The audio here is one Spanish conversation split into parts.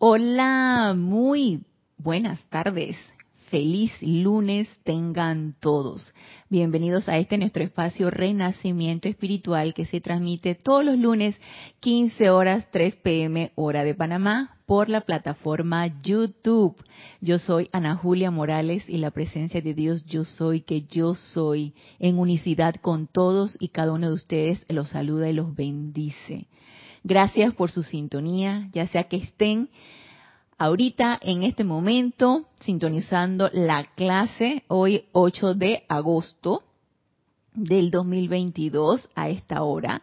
Hola, muy buenas tardes. Feliz lunes tengan todos. Bienvenidos a este nuestro espacio Renacimiento Espiritual que se transmite todos los lunes 15 horas 3 pm hora de Panamá por la plataforma YouTube. Yo soy Ana Julia Morales y la presencia de Dios yo soy que yo soy en unicidad con todos y cada uno de ustedes los saluda y los bendice. Gracias por su sintonía, ya sea que estén ahorita en este momento sintonizando la clase hoy 8 de agosto del 2022 a esta hora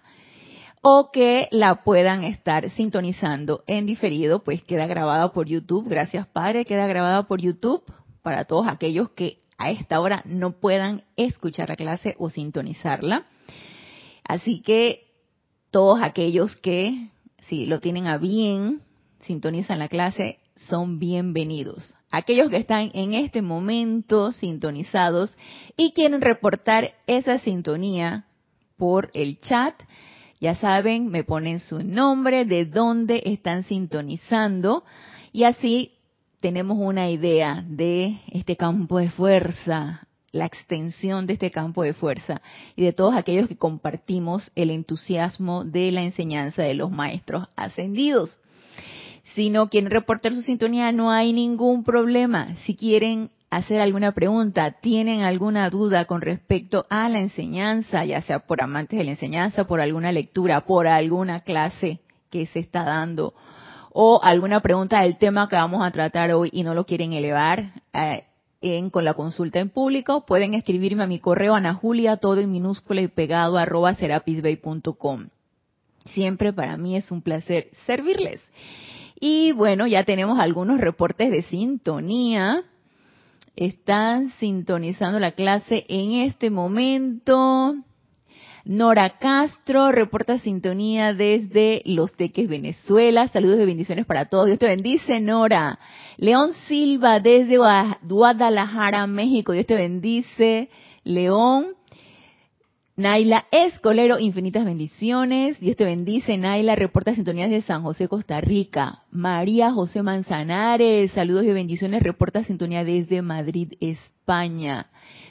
o que la puedan estar sintonizando en diferido, pues queda grabada por YouTube. Gracias Padre, queda grabada por YouTube para todos aquellos que a esta hora no puedan escuchar la clase o sintonizarla. Así que todos aquellos que, si lo tienen a bien, sintonizan la clase, son bienvenidos. Aquellos que están en este momento sintonizados y quieren reportar esa sintonía por el chat, ya saben, me ponen su nombre, de dónde están sintonizando y así tenemos una idea de este campo de fuerza, la extensión de este campo de fuerza y de todos aquellos que compartimos el entusiasmo de la enseñanza de los maestros ascendidos. Si no quieren reportar su sintonía, no hay ningún problema. Si quieren hacer alguna pregunta, tienen alguna duda con respecto a la enseñanza, ya sea por amantes de la enseñanza, por alguna lectura, por alguna clase que se está dando, o alguna pregunta del tema que vamos a tratar hoy y no lo quieren elevar eh, en, con la consulta en público, pueden escribirme a mi correo anajulia, todo en minúscula y pegado, arroba serapisbay.com. Siempre para mí es un placer servirles. Y bueno, ya tenemos algunos reportes de sintonía. Están sintonizando la clase en este momento. Nora Castro reporta sintonía desde Los Teques, Venezuela. Saludos y bendiciones para todos. Dios te bendice, Nora. León Silva desde Guadalajara, México. Dios te bendice, León. Naila Escolero, infinitas bendiciones. Dios te bendice, Naila. Reporta sintonías de San José, Costa Rica. María José Manzanares, saludos y bendiciones. Reporta sintonía desde Madrid, España.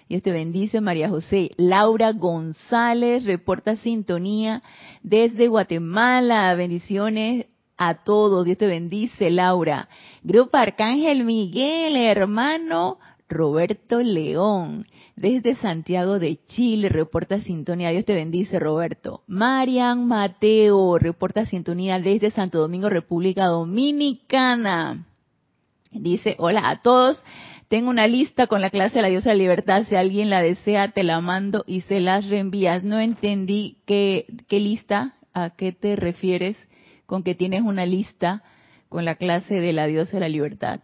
Dios te bendice, María José. Laura González, reporta sintonía desde Guatemala. Bendiciones a todos. Dios te bendice, Laura. Grupo Arcángel Miguel, hermano Roberto León desde Santiago de Chile, reporta sintonía. Dios te bendice, Roberto. Marian Mateo, reporta sintonía desde Santo Domingo, República Dominicana. Dice, hola a todos. Tengo una lista con la clase de la diosa de la libertad. Si alguien la desea, te la mando y se las reenvías. No entendí qué, qué lista, a qué te refieres con que tienes una lista con la clase de la diosa de la libertad.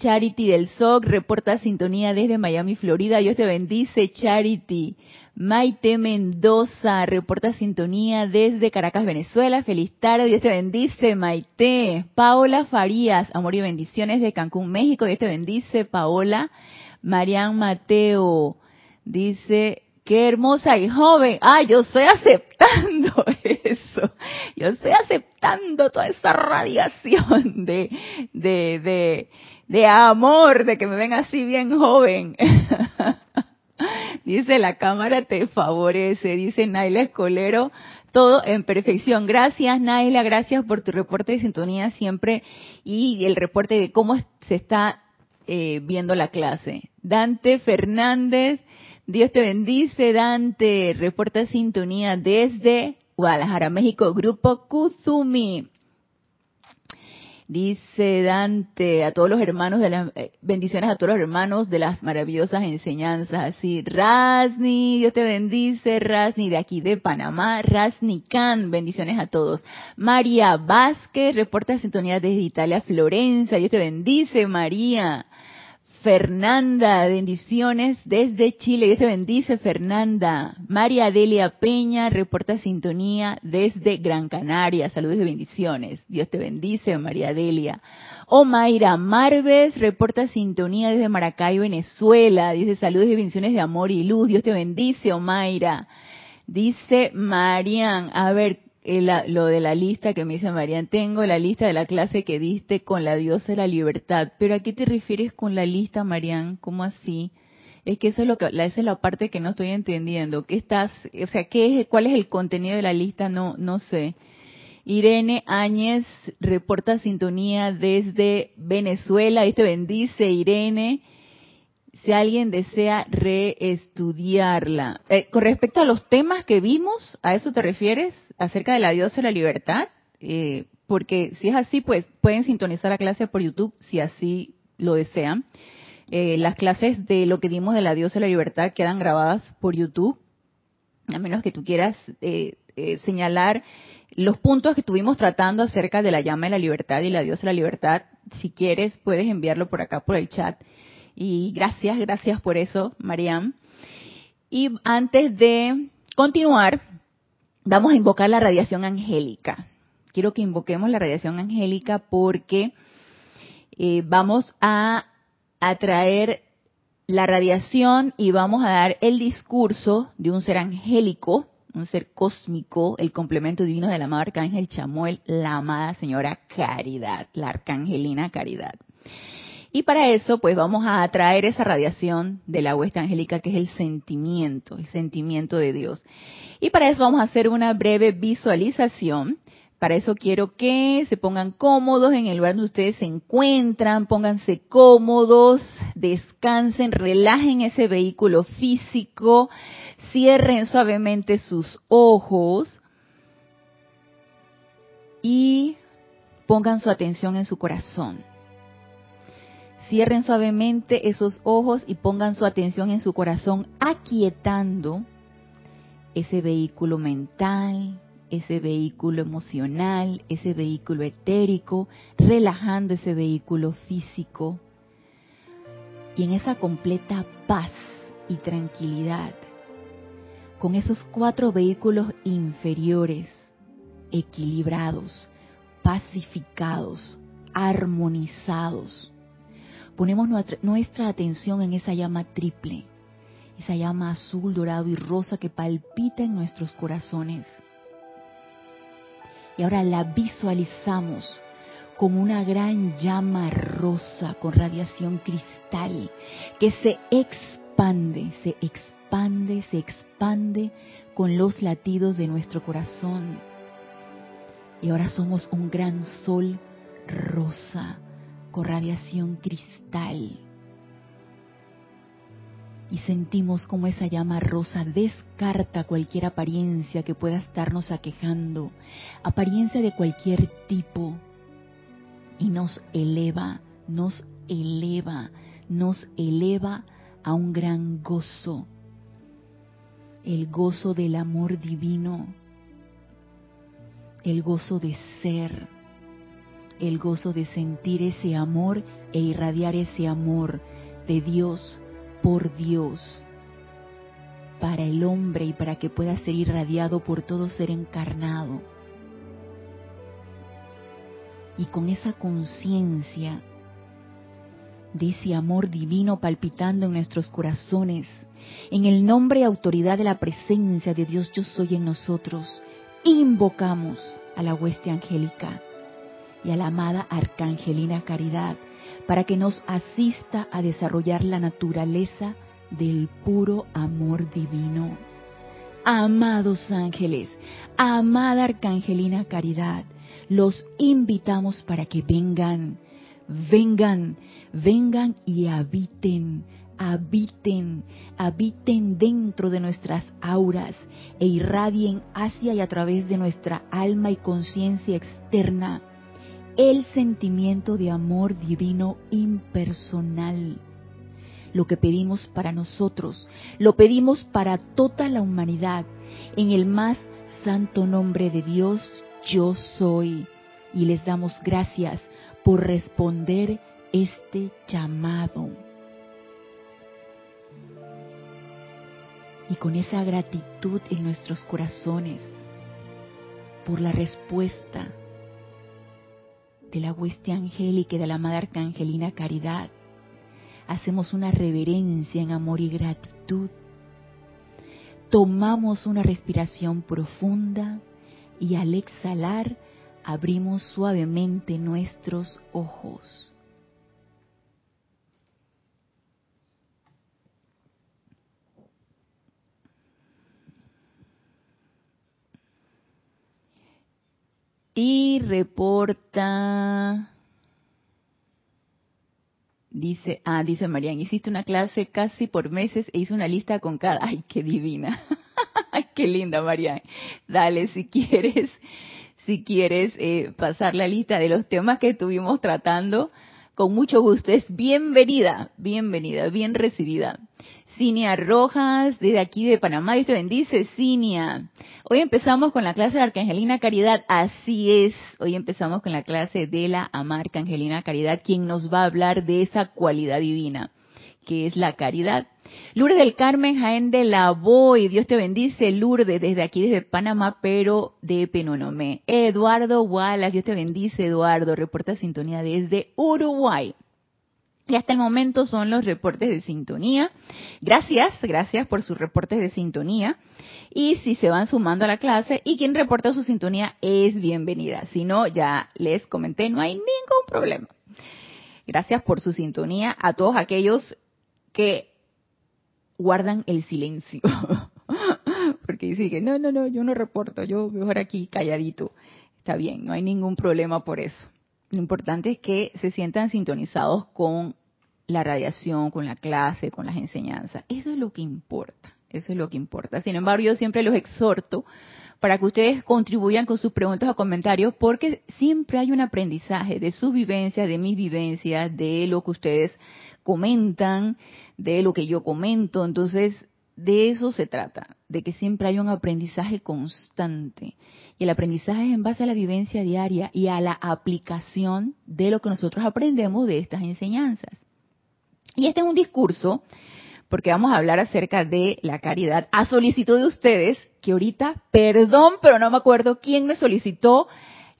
Charity del SOC reporta sintonía desde Miami, Florida. Dios te bendice, Charity. Maite Mendoza reporta sintonía desde Caracas, Venezuela. Feliz tarde, Dios te bendice, Maite. Paola Farías, amor y bendiciones de Cancún, México. Dios te bendice, Paola. Marian Mateo dice, qué hermosa y joven. Ah, yo estoy aceptando eso. Yo estoy aceptando toda esa radiación de, de, de, de amor, de que me ven así bien joven. dice, la cámara te favorece, dice Naila Escolero, todo en perfección. Gracias Naila, gracias por tu reporte de sintonía siempre y el reporte de cómo se está eh, viendo la clase. Dante Fernández, Dios te bendice, Dante, reporta sintonía desde Guadalajara, México, Grupo Kuzumi. Dice Dante a todos los hermanos de las eh, bendiciones a todos los hermanos de las maravillosas enseñanzas. Así, Rasni, Dios te bendice, Rasni de aquí de Panamá, Rasni Khan, bendiciones a todos. María Vázquez, reporta sintonía desde Italia, Florencia, Dios te bendice, María. Fernanda, bendiciones desde Chile. Dios te bendice, Fernanda. María Delia Peña reporta sintonía desde Gran Canaria. Saludos y bendiciones. Dios te bendice, María Delia. Omaira Marves reporta sintonía desde Maracay, Venezuela. Dice saludos y bendiciones de amor y luz. Dios te bendice, Omaira. Dice Marian, a ver, eh, lo de la lista que me dice Marian, tengo la lista de la clase que diste con la diosa de la libertad. Pero ¿a qué te refieres con la lista, Marian? ¿Cómo así? Es que eso es lo que, esa es la parte que no estoy entendiendo. ¿Qué estás, o sea, qué es, cuál es el contenido de la lista? No, no sé. Irene Áñez reporta sintonía desde Venezuela. Y te bendice, Irene si alguien desea reestudiarla. Eh, con respecto a los temas que vimos, ¿a eso te refieres? Acerca de la diosa de la libertad. Eh, porque si es así, pues pueden sintonizar la clase por YouTube si así lo desean. Eh, las clases de lo que dimos de la diosa de la libertad quedan grabadas por YouTube, a menos que tú quieras señalar los puntos que estuvimos tratando acerca de la llama de la libertad y la diosa de la libertad. Si quieres, puedes enviarlo por acá por el chat y gracias, gracias por eso, Mariam. Y antes de continuar, vamos a invocar la radiación angélica. Quiero que invoquemos la radiación angélica porque eh, vamos a atraer la radiación y vamos a dar el discurso de un ser angélico, un ser cósmico, el complemento divino del amado arcángel Chamuel, la amada señora Caridad, la arcangelina Caridad. Y para eso, pues vamos a atraer esa radiación de la huesta angélica, que es el sentimiento, el sentimiento de Dios. Y para eso vamos a hacer una breve visualización. Para eso quiero que se pongan cómodos en el lugar donde ustedes se encuentran, pónganse cómodos, descansen, relajen ese vehículo físico, cierren suavemente sus ojos y pongan su atención en su corazón. Cierren suavemente esos ojos y pongan su atención en su corazón, aquietando ese vehículo mental, ese vehículo emocional, ese vehículo etérico, relajando ese vehículo físico. Y en esa completa paz y tranquilidad, con esos cuatro vehículos inferiores, equilibrados, pacificados, armonizados, ponemos nuestra, atención en esa llama triple, esa llama azul, dorado y rosa que palpita en nuestros corazones. Y ahora la visualizamos como una gran llama rosa con radiación cristal que se expande, se expande, se expande con los latidos de nuestro corazón. Y ahora somos un gran sol rosa con radiación cristal. Y sentimos como esa llama rosa descarta cualquier apariencia que pueda estarnos aquejando, apariencia de cualquier tipo, y nos eleva, nos eleva, nos eleva a un gran gozo, el gozo del amor divino, el gozo de ser el gozo de sentir ese amor e irradiar ese amor de Dios por Dios para el hombre y para que pueda ser irradiado por todo ser encarnado. Y con esa conciencia de ese amor divino palpitando en nuestros corazones, en el nombre y autoridad de la presencia de Dios yo soy en nosotros, invocamos a la hueste angélica y a la amada Arcangelina Caridad para que nos asista a desarrollar la naturaleza del puro amor divino. Amados ángeles, amada Arcangelina Caridad, los invitamos para que vengan, vengan, vengan y habiten, habiten, habiten dentro de nuestras auras e irradien hacia y a través de nuestra alma y conciencia externa el sentimiento de amor divino impersonal. Lo que pedimos para nosotros, lo pedimos para toda la humanidad, en el más santo nombre de Dios, yo soy. Y les damos gracias por responder este llamado. Y con esa gratitud en nuestros corazones por la respuesta de la hueste angélica y de la amada arcangelina Caridad. Hacemos una reverencia en amor y gratitud. Tomamos una respiración profunda y al exhalar abrimos suavemente nuestros ojos. Y reporta, dice, ah, dice Marian, hiciste una clase casi por meses e hice una lista con cada, ay, qué divina, ay, qué linda Marian. Dale, si quieres, si quieres eh, pasar la lista de los temas que estuvimos tratando, con mucho gusto. Es bienvenida, bienvenida, bien recibida. Cinia Rojas, desde aquí de Panamá, Dios te bendice, Cinia. Hoy empezamos con la clase de Arcangelina Caridad, así es, hoy empezamos con la clase de la amar Arcangelina Caridad, quien nos va a hablar de esa cualidad divina, que es la caridad. Lourdes del Carmen Jaén de la Boy, Dios te bendice, Lourdes, desde aquí, desde Panamá, pero de Penonomé. Eduardo Wallace, Dios te bendice, Eduardo, reporta sintonía desde Uruguay. Y hasta el momento son los reportes de sintonía. Gracias, gracias por sus reportes de sintonía. Y si se van sumando a la clase y quien reporta su sintonía es bienvenida. Si no, ya les comenté, no hay ningún problema. Gracias por su sintonía a todos aquellos que guardan el silencio. Porque dicen que no, no, no, yo no reporto, yo mejor aquí calladito. Está bien, no hay ningún problema por eso. Lo importante es que se sientan sintonizados con la radiación, con la clase, con las enseñanzas. Eso es lo que importa, eso es lo que importa. Sin embargo, yo siempre los exhorto para que ustedes contribuyan con sus preguntas o comentarios, porque siempre hay un aprendizaje de sus vivencias, de mis vivencias, de lo que ustedes comentan, de lo que yo comento. Entonces, de eso se trata, de que siempre hay un aprendizaje constante. Y el aprendizaje es en base a la vivencia diaria y a la aplicación de lo que nosotros aprendemos de estas enseñanzas. Y este es un discurso, porque vamos a hablar acerca de la caridad, a solicitud de ustedes, que ahorita, perdón, pero no me acuerdo quién me solicitó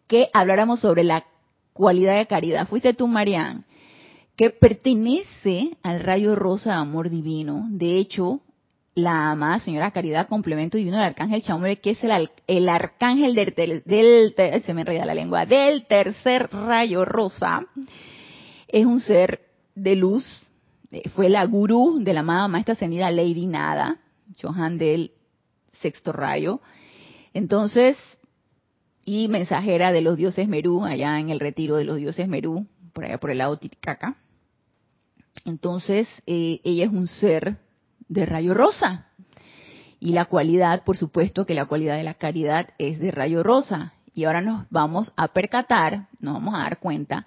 que habláramos sobre la cualidad de caridad. Fuiste tú, Marianne, que pertenece al rayo rosa de amor divino. De hecho, la amada señora Caridad, complemento divino del arcángel Chamuel, que es el, el arcángel del, del, se me la lengua, del tercer rayo rosa, es un ser de luz fue la gurú de la amada maestra ascendida Lady Nada, Johan del sexto rayo. Entonces, y mensajera de los dioses Merú, allá en el retiro de los dioses Merú, por allá por el lado Titicaca. Entonces, eh, ella es un ser de rayo rosa. Y la cualidad, por supuesto que la cualidad de la caridad es de rayo rosa. Y ahora nos vamos a percatar, nos vamos a dar cuenta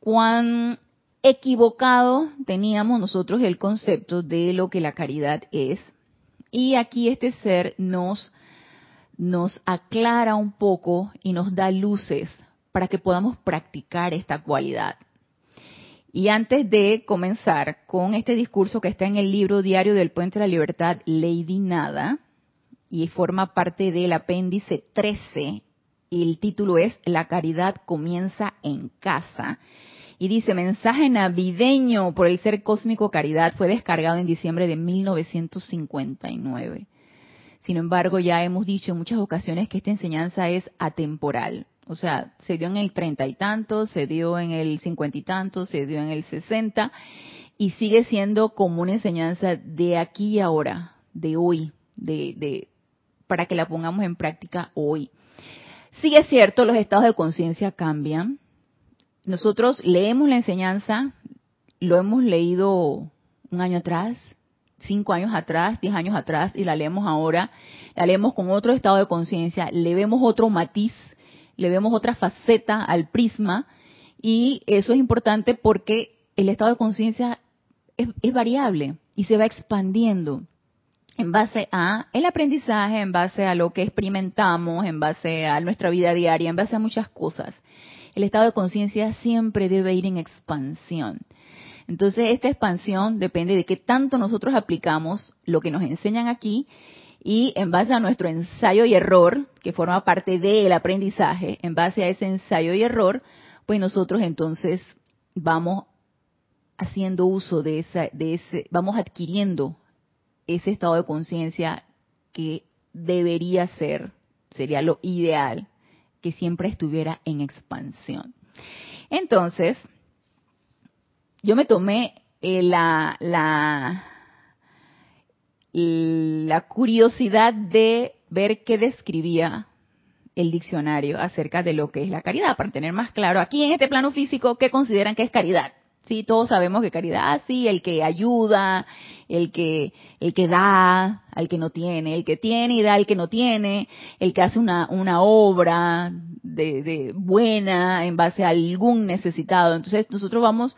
cuán equivocado teníamos nosotros el concepto de lo que la caridad es. Y aquí este ser nos, nos aclara un poco y nos da luces para que podamos practicar esta cualidad. Y antes de comenzar con este discurso que está en el libro diario del Puente de la Libertad, Lady Nada, y forma parte del apéndice 13, y el título es La caridad comienza en casa. Y dice, mensaje navideño por el ser cósmico Caridad fue descargado en diciembre de 1959. Sin embargo, ya hemos dicho en muchas ocasiones que esta enseñanza es atemporal. O sea, se dio en el treinta y tanto, se dio en el cincuenta y tanto, se dio en el sesenta y sigue siendo como una enseñanza de aquí y ahora, de hoy, de, de, para que la pongamos en práctica hoy. Sí es cierto, los estados de conciencia cambian, nosotros leemos la enseñanza, lo hemos leído un año atrás, cinco años atrás, diez años atrás, y la leemos ahora, la leemos con otro estado de conciencia, le vemos otro matiz, le vemos otra faceta al prisma, y eso es importante porque el estado de conciencia es, variable y se va expandiendo en base a el aprendizaje, en base a lo que experimentamos, en base a nuestra vida diaria, en base a muchas cosas el estado de conciencia siempre debe ir en expansión. Entonces, esta expansión depende de qué tanto nosotros aplicamos lo que nos enseñan aquí y en base a nuestro ensayo y error, que forma parte del aprendizaje, en base a ese ensayo y error, pues nosotros entonces vamos haciendo uso de, esa, de ese, vamos adquiriendo ese estado de conciencia que debería ser sería lo ideal que siempre estuviera en expansión. Entonces, yo me tomé eh, la, la, la curiosidad de ver qué describía el diccionario acerca de lo que es la caridad, para tener más claro aquí en este plano físico qué consideran que es caridad. Sí, todos sabemos que caridad, sí, el que ayuda, el que, el que da al que no tiene, el que tiene y da al que no tiene, el que hace una, una obra de, de buena en base a algún necesitado. Entonces nosotros vamos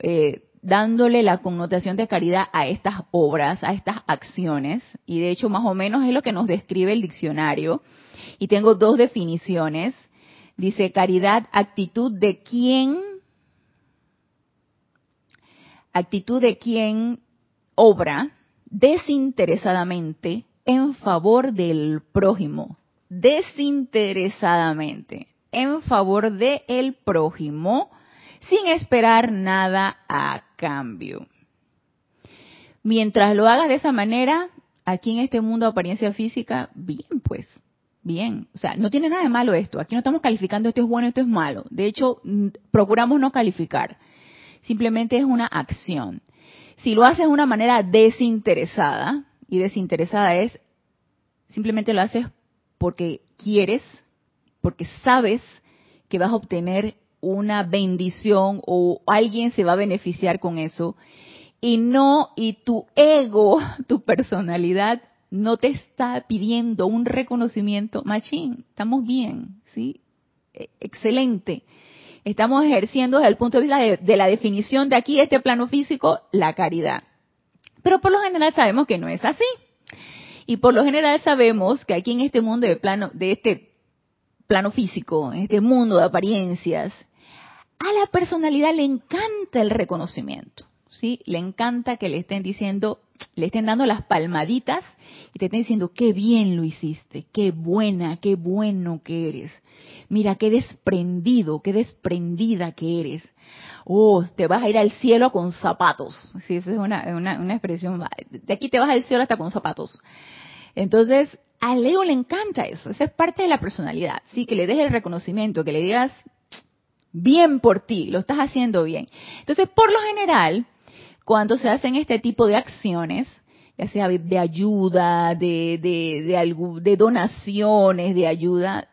eh, dándole la connotación de caridad a estas obras, a estas acciones, y de hecho más o menos es lo que nos describe el diccionario. Y tengo dos definiciones. Dice caridad, actitud de quien, actitud de quien obra desinteresadamente en favor del prójimo, desinteresadamente en favor del prójimo, sin esperar nada a cambio. Mientras lo hagas de esa manera, aquí en este mundo de apariencia física, bien pues, bien. O sea, no tiene nada de malo esto. Aquí no estamos calificando esto es bueno, esto es malo. De hecho, procuramos no calificar. Simplemente es una acción. Si lo haces de una manera desinteresada, y desinteresada es, simplemente lo haces porque quieres, porque sabes que vas a obtener una bendición o alguien se va a beneficiar con eso y no, y tu ego, tu personalidad no te está pidiendo un reconocimiento, machín, estamos bien, ¿sí? E, excelente. Estamos ejerciendo desde el punto de vista de, la definición de aquí, este plano físico, la caridad. Pero por lo general sabemos que no es así. Y por lo general sabemos que aquí en este mundo de plano, de este plano físico, en este mundo de apariencias, a la personalidad le encanta el reconocimiento, ¿sí? Le encanta que le estén diciendo, le estén dando las palmaditas y te estén diciendo, qué bien lo hiciste, qué buena, qué bueno que eres. Mira, qué desprendido, qué desprendida que eres. Oh, te vas a ir al cielo con zapatos. Sí, esa es una, una, una expresión. De aquí te vas al cielo hasta con zapatos. Entonces, a Leo le encanta eso. Esa es parte de la personalidad. Sí, que le des el reconocimiento, que le digas, bien por ti, lo estás haciendo bien. Entonces, por lo general, cuando se hacen este tipo de acciones, ya sea de ayuda, de, de, de, donaciones, de ayuda,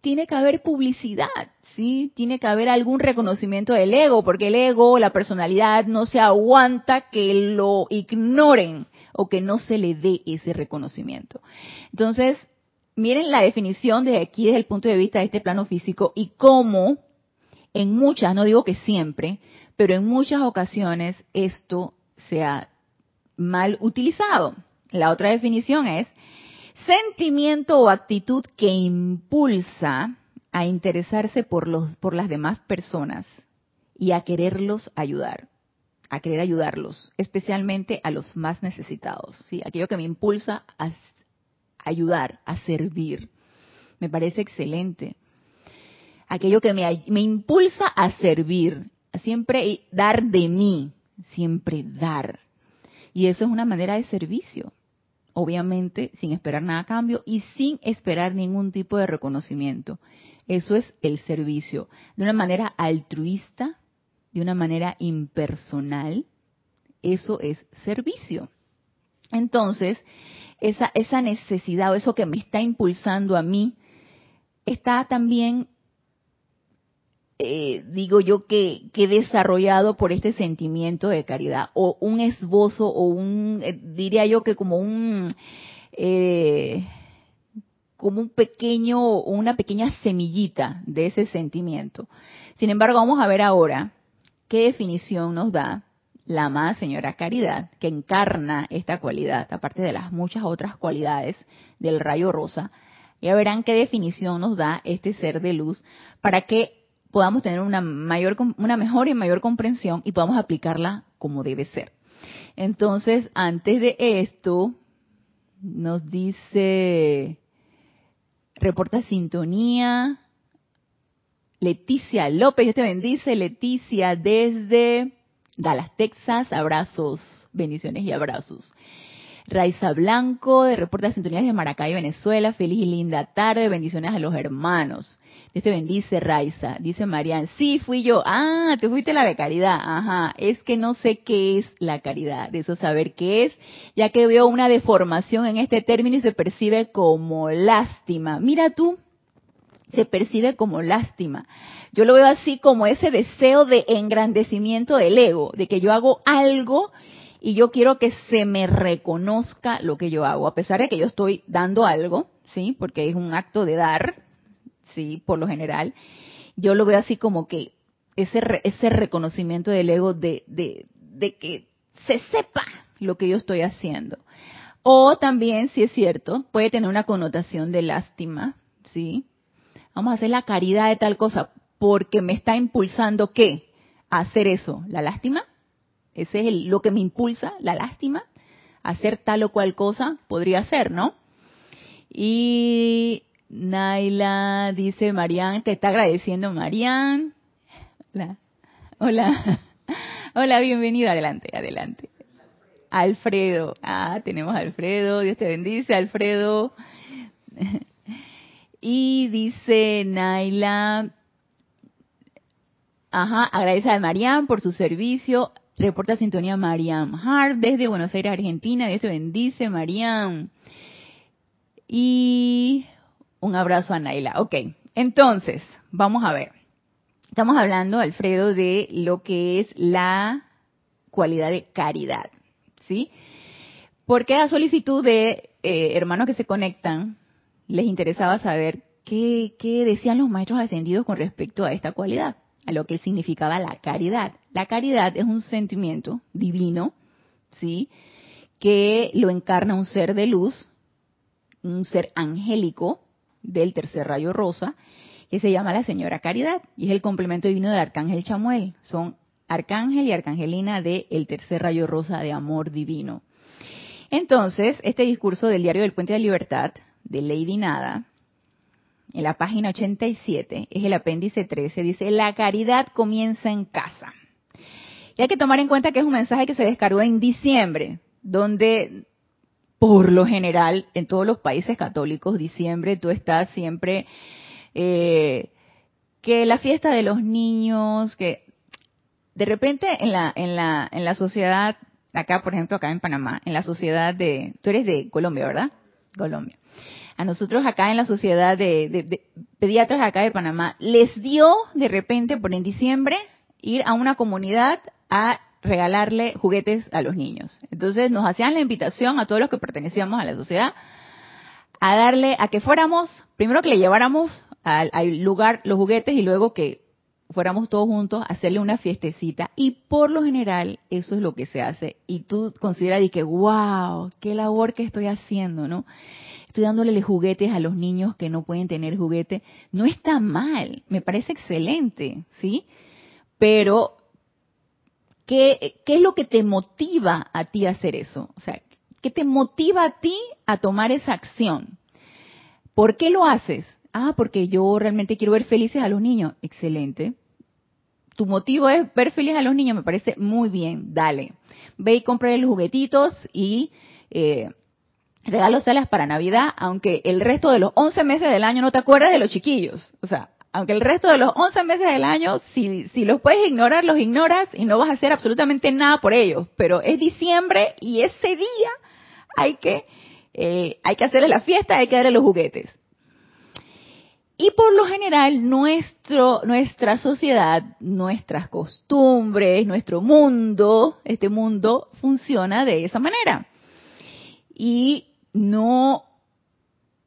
tiene que haber publicidad, ¿sí? Tiene que haber algún reconocimiento del ego, porque el ego, la personalidad, no se aguanta que lo ignoren o que no se le dé ese reconocimiento. Entonces, miren la definición de aquí desde el punto de vista de este plano físico y cómo en muchas, no digo que siempre, pero en muchas ocasiones esto se ha mal utilizado. La otra definición es sentimiento o actitud que impulsa a interesarse por, los, por las demás personas y a quererlos ayudar, a querer ayudarlos, especialmente a los más necesitados, ¿sí? aquello que me impulsa a ayudar, a servir. Me parece excelente aquello que me, me impulsa a servir, siempre dar de mí, siempre dar. Y eso es una manera de servicio, obviamente sin esperar nada a cambio y sin esperar ningún tipo de reconocimiento. Eso es el servicio, de una manera altruista, de una manera impersonal. Eso es servicio. Entonces, esa, esa necesidad o eso que me está impulsando a mí está también eh, digo yo, que, desarrollado por este sentimiento de caridad, o un esbozo, o un, eh, diría yo que como un, eh, como un pequeño, una pequeña semillita de ese sentimiento. Sin embargo, vamos a ver ahora qué definición nos da la amada señora Caridad, que encarna esta cualidad, aparte de las muchas otras cualidades del rayo rosa. Ya verán qué definición nos da este ser de luz para que podamos tener una mayor, una mejor y mayor comprensión y podamos aplicarla como debe ser. Entonces, antes de esto, nos dice, reporta sintonía, Leticia López, Dios te bendice, Leticia, desde Dallas, Texas, abrazos, bendiciones y abrazos. Raiza Blanco, de Reporte de Sintonías de Maracay, Venezuela. Feliz y linda tarde. Bendiciones a los hermanos. Dios te bendice, Raiza. Dice Marian, sí, fui yo. Ah, te fuiste la de caridad. Ajá, es que no sé qué es la caridad. De eso saber qué es, ya que veo una deformación en este término y se percibe como lástima. Mira tú, se percibe como lástima. Yo lo veo así como ese deseo de engrandecimiento del ego, de que yo hago algo y yo quiero que se me reconozca lo que yo hago, a pesar de que yo estoy dando algo, ¿sí? Porque es un acto de dar, ¿sí? Por lo general. Yo lo veo así como que ese, ese reconocimiento del ego de, de, de que se sepa lo que yo estoy haciendo. O también, si es cierto, puede tener una connotación de lástima, ¿sí? Vamos a hacer la caridad de tal cosa porque me está impulsando qué? A hacer eso, la lástima. Ese es lo que me impulsa, la lástima. Hacer tal o cual cosa podría ser, ¿no? Y Naila dice, Marian, te está agradeciendo Marian. Hola. Hola. Hola, bienvenido. Adelante, adelante. Alfredo. Ah, tenemos a Alfredo. Dios te bendice, Alfredo. Y dice Naila, ajá, agradece a Mariam por su servicio. Reporta sintonía Mariam Hart desde Buenos Aires, Argentina. Dios te bendice, Mariam. Y un abrazo a Naila. Ok, entonces, vamos a ver. Estamos hablando, Alfredo, de lo que es la cualidad de caridad. ¿Sí? Porque a solicitud de eh, hermanos que se conectan, les interesaba saber qué, decían los maestros ascendidos con respecto a esta cualidad, a lo que significaba la caridad. La caridad es un sentimiento divino, ¿sí? Que lo encarna un ser de luz, un ser angélico del tercer rayo rosa, que se llama la Señora Caridad, y es el complemento divino del Arcángel Chamuel. Son Arcángel y Arcangelina del tercer rayo rosa de amor divino. Entonces, este discurso del Diario del Puente de Libertad de Lady Nada, en la página 87, es el apéndice 13, dice, la caridad comienza en casa. Y hay que tomar en cuenta que es un mensaje que se descargó en diciembre, donde por lo general en todos los países católicos, diciembre tú estás siempre eh, que la fiesta de los niños, que de repente en la, en la, en la sociedad, acá por ejemplo, acá en Panamá, en la sociedad de, tú eres de Colombia, ¿verdad? Colombia. A nosotros acá en la sociedad de, pediatras acá de Panamá, les dio de repente por en diciembre ir a una comunidad a regalarle juguetes a los niños. Entonces nos hacían la invitación a todos los que pertenecíamos a la sociedad a darle, a que fuéramos, primero que le lleváramos al, lugar los juguetes y luego que fuéramos todos juntos a hacerle una fiestecita. Y por lo general eso es lo que se hace. Y tú consideras y que, wow, qué labor que estoy haciendo, ¿no? estoy dándole juguetes a los niños que no pueden tener juguete, no está mal, me parece excelente, ¿sí? Pero, ¿qué, ¿qué es lo que te motiva a ti a hacer eso? O sea, ¿qué te motiva a ti a tomar esa acción? ¿Por qué lo haces? Ah, porque yo realmente quiero ver felices a los niños. Excelente. Tu motivo es ver felices a los niños, me parece muy bien, dale. Ve y compra los juguetitos y eh, regáloselas para Navidad, aunque el resto de los 11 meses del año no te acuerdas de los chiquillos. O sea, aunque el resto de los 11 meses del año, si, si los puedes ignorar, los ignoras y no vas a hacer absolutamente nada por ellos. Pero es diciembre y ese día hay que, eh, hay que hacerle la fiesta, hay que darle los juguetes. Y por lo general, nuestro, nuestra sociedad, nuestras costumbres, nuestro mundo, este mundo funciona de esa manera. Y no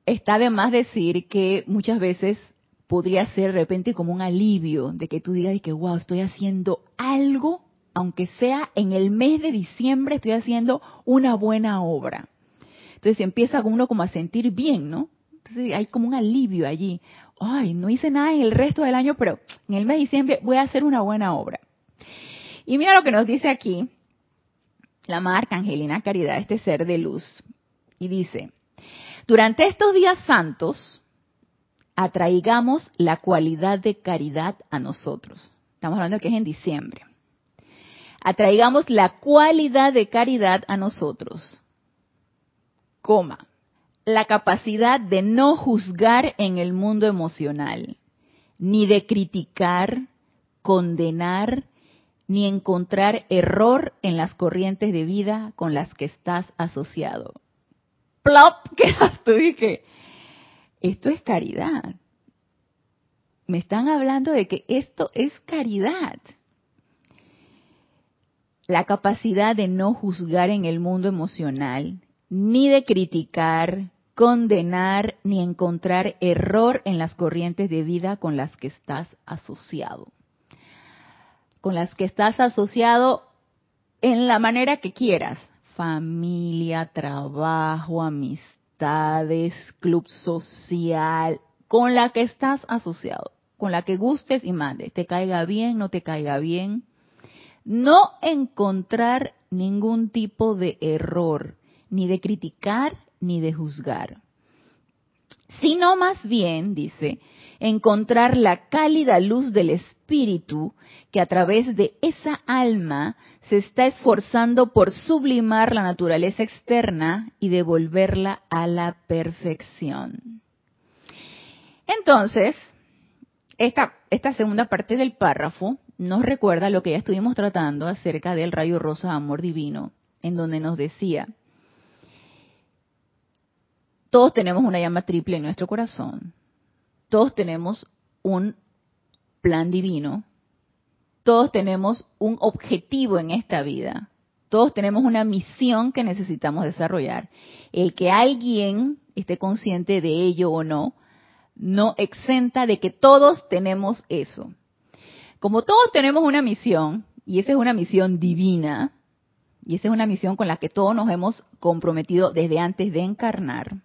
está de más decir que muchas veces podría ser de repente como un alivio de que tú digas que wow, estoy haciendo algo, aunque sea en el mes de diciembre, estoy haciendo una buena obra. Entonces empieza uno como a sentir bien, ¿no? Entonces hay como un alivio allí. Ay, no hice nada en el resto del año, pero en el mes de diciembre voy a hacer una buena obra. Y mira lo que nos dice aquí la marca Angelina Caridad, este ser de luz y dice, durante estos días santos, atraigamos la cualidad de caridad a nosotros. Estamos hablando que es en diciembre. Atraigamos la cualidad de caridad a nosotros. coma, la capacidad de no juzgar en el mundo emocional, ni de criticar, condenar, ni encontrar error en las corrientes de vida con las que estás asociado. Plop, quedas tú dije, esto es caridad. Me están hablando de que esto es caridad. La capacidad de no juzgar en el mundo emocional, ni de criticar, condenar, ni encontrar error en las corrientes de vida con las que estás asociado con las que estás asociado en la manera que quieras. Familia, trabajo, club social, con la que estás asociado, con la que gustes y mandes, te caiga bien, no te caiga bien. No encontrar ningún tipo de error, ni de criticar, ni de juzgar, sino más bien, dice, encontrar la cálida luz del Espíritu que a través de esa alma se está esforzando por sublimar la naturaleza externa y devolverla a la perfección. Entonces, esta, segunda parte del párrafo nos recuerda lo que ya estuvimos tratando acerca del rayo rosa amor divino, en donde nos decía, todos tenemos una llama triple en nuestro corazón, todos tenemos un plan divino, todos tenemos un objetivo en esta vida, todos tenemos una misión que necesitamos desarrollar. El que alguien esté consciente de ello o no, no exenta de que todos tenemos eso. Como todos tenemos una misión, y esa es una misión divina, y esa es una misión con la que todos nos hemos comprometido desde antes de encarnar,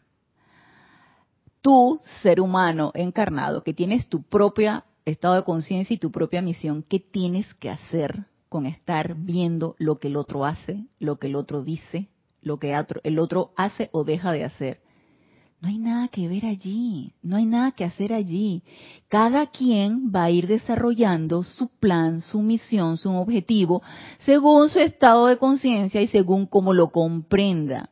tú, ser humano encarnado, que tienes tu propio estado de conciencia y tu propia misión, ¿qué tienes que hacer con estar viendo lo que el otro hace, lo que el otro dice, lo que el otro hace o deja de hacer? No hay nada que ver allí, no hay nada que hacer allí. Cada quien va a ir desarrollando su plan, su misión, su objetivo, según su estado de conciencia y según cómo lo comprenda.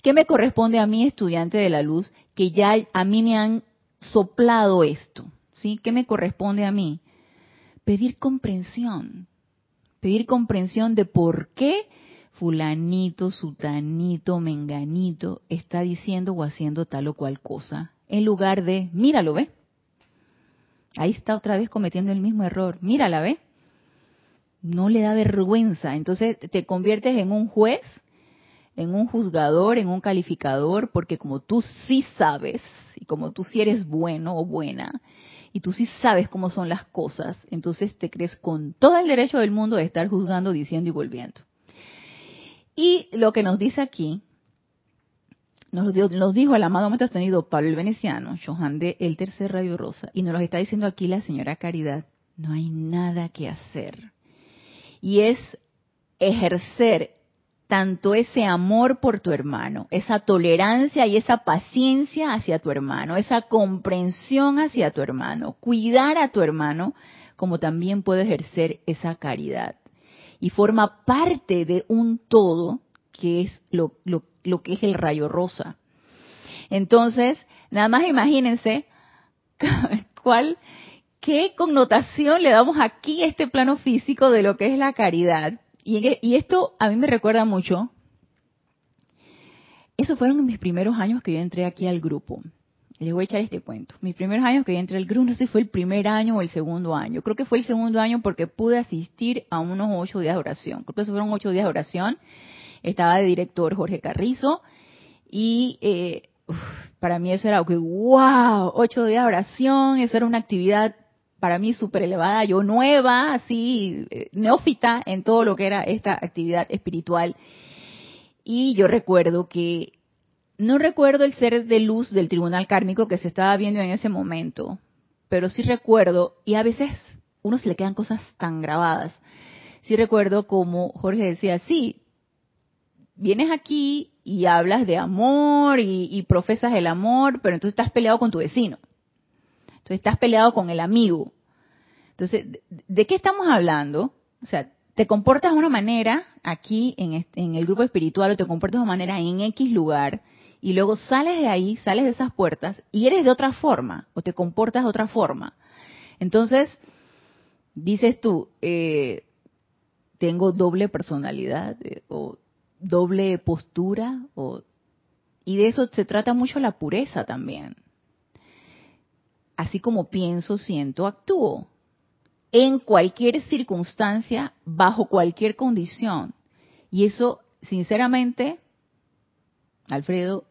¿Qué me corresponde a mí, estudiante de la luz, que ya a mí me han soplado esto? ¿Sí? ¿Qué me corresponde a mí? Pedir comprensión. Pedir comprensión de por qué fulanito, sutanito, menganito está diciendo o haciendo tal o cual cosa. En lugar de, míralo, ¿ve? Ahí está otra vez cometiendo el mismo error. Mírala, ¿ve? No le da vergüenza. Entonces te conviertes en un juez en un juzgador, en un calificador, porque como tú sí sabes, y como tú sí eres bueno o buena, y tú sí sabes cómo son las cosas, entonces te crees con todo el derecho del mundo de estar juzgando, diciendo y volviendo. Y lo que nos dice aquí, nos, dijo el amado maestro tenido Pablo el Veneciano, Johan de El Tercer Rayo Rosa, y nos lo está diciendo aquí la señora Caridad, no hay nada que hacer. Y es ejercer tanto ese amor por tu hermano, esa tolerancia y esa paciencia hacia tu hermano, esa comprensión hacia tu hermano, cuidar a tu hermano, como también puede ejercer esa caridad. Y forma parte de un todo que es lo, lo que es el rayo rosa. Entonces, nada más imagínense cuál, qué connotación le damos aquí a este plano físico de lo que es la caridad y, esto a mí me recuerda mucho. Esos fueron mis primeros años que yo entré aquí al grupo. Les voy a echar este cuento. Mis primeros años que yo entré al grupo, no sé si fue el primer año o el segundo año. Creo que fue el segundo año porque pude asistir a unos ocho días de oración. Creo que esos fueron ocho días de oración. Estaba de director Jorge Carrizo. Y eh, para mí eso era que, wow, ocho días de oración. Eso era una actividad para mí súper elevada, yo nueva, así, eh, neófita en todo lo que era esta actividad espiritual. Y yo recuerdo que, no recuerdo el ser de luz del tribunal kármico que se estaba viendo en ese momento, pero sí recuerdo, y a veces uno se le quedan cosas tan grabadas, sí recuerdo como Jorge decía, sí, vienes aquí y hablas de amor y, y profesas el amor, pero entonces estás peleado con tu vecino estás peleado con el amigo. Entonces, ¿de qué estamos hablando? O sea, te comportas de una manera aquí en, el grupo espiritual o te comportas de una manera en X lugar y luego sales de ahí, sales de esas puertas y eres de otra forma o te comportas de otra forma. Entonces, dices tú, eh, tengo doble personalidad eh, o doble postura o y de eso se trata mucho la pureza también. Así como pienso, siento, actúo. En cualquier circunstancia, bajo cualquier condición. Y eso, sinceramente, Alfredo,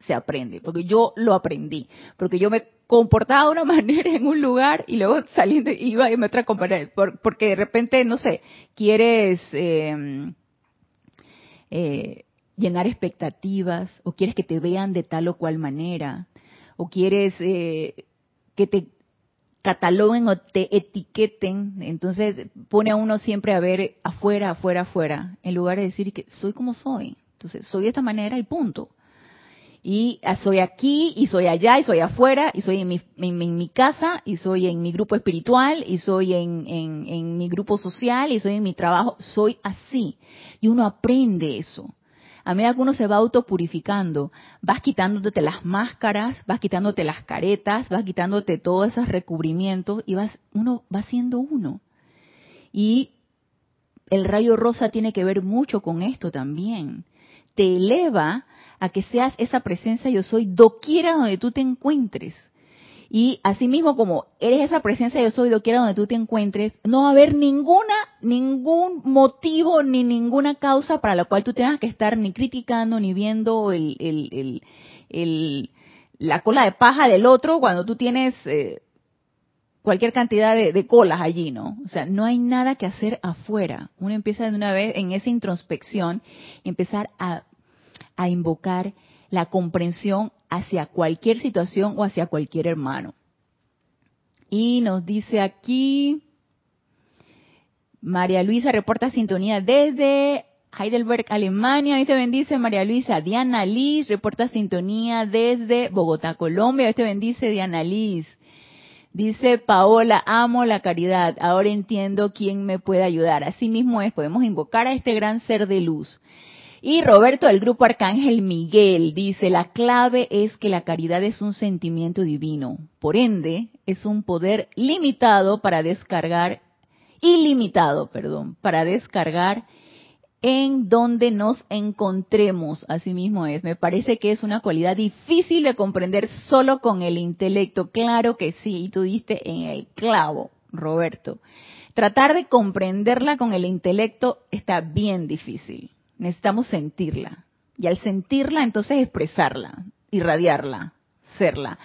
se aprende, porque yo lo aprendí, porque yo me comportaba de una manera en un lugar y luego saliendo iba y me otra compañera, porque de repente, no sé, quieres em, eh, llenar expectativas o quieres que te vean de tal o cual manera o quieres eh, que te cataloguen o te etiqueten, entonces pone a uno siempre a ver afuera, afuera, afuera, en lugar de decir que soy como soy. Entonces, soy de esta manera y punto y ah, soy aquí y soy allá y soy afuera y soy en mi, en, mi casa y soy en mi grupo espiritual y soy en, en, mi grupo social y soy en mi trabajo, soy así. Y uno aprende eso. A medida que uno se va autopurificando, vas quitándote las máscaras, vas quitándote las caretas, vas quitándote todos esos recubrimientos y vas, uno va siendo uno. Y el rayo rosa tiene que ver mucho con esto también. Te eleva a que seas esa presencia yo soy doquiera donde tú te encuentres. Y asimismo como eres esa presencia yo soy doquiera donde tú te encuentres, no va a haber ninguna, ningún motivo ni ninguna causa para la cual tú tengas que estar ni criticando ni viendo el, el, el, la cola de paja del otro cuando tú tienes eh, cualquier cantidad de, de, colas allí, ¿no? O sea, no hay nada que hacer afuera. Uno empieza de una vez en esa introspección empezar a a invocar la comprensión hacia cualquier situación o hacia cualquier hermano. Y nos dice aquí, María Luisa reporta sintonía desde Heidelberg, Alemania. Hoy te bendice María Luisa. Diana Liz reporta sintonía desde Bogotá, Colombia. Hoy te bendice Diana Liz. Dice Paola, amo la caridad. Ahora entiendo quién me puede ayudar. Así mismo es, podemos invocar a este gran ser de luz. Y Roberto del grupo Arcángel Miguel dice, la clave es que la caridad es un sentimiento divino, por ende es un poder limitado para descargar, ilimitado, perdón, para descargar en donde nos encontremos. Así mismo es. Me parece que es una cualidad difícil de comprender solo con el intelecto. Claro que sí, y tú diste en el clavo, Roberto. Tratar de comprenderla con el intelecto está bien difícil necesitamos sentirla. Y al sentirla, entonces expresarla, irradiarla, serla.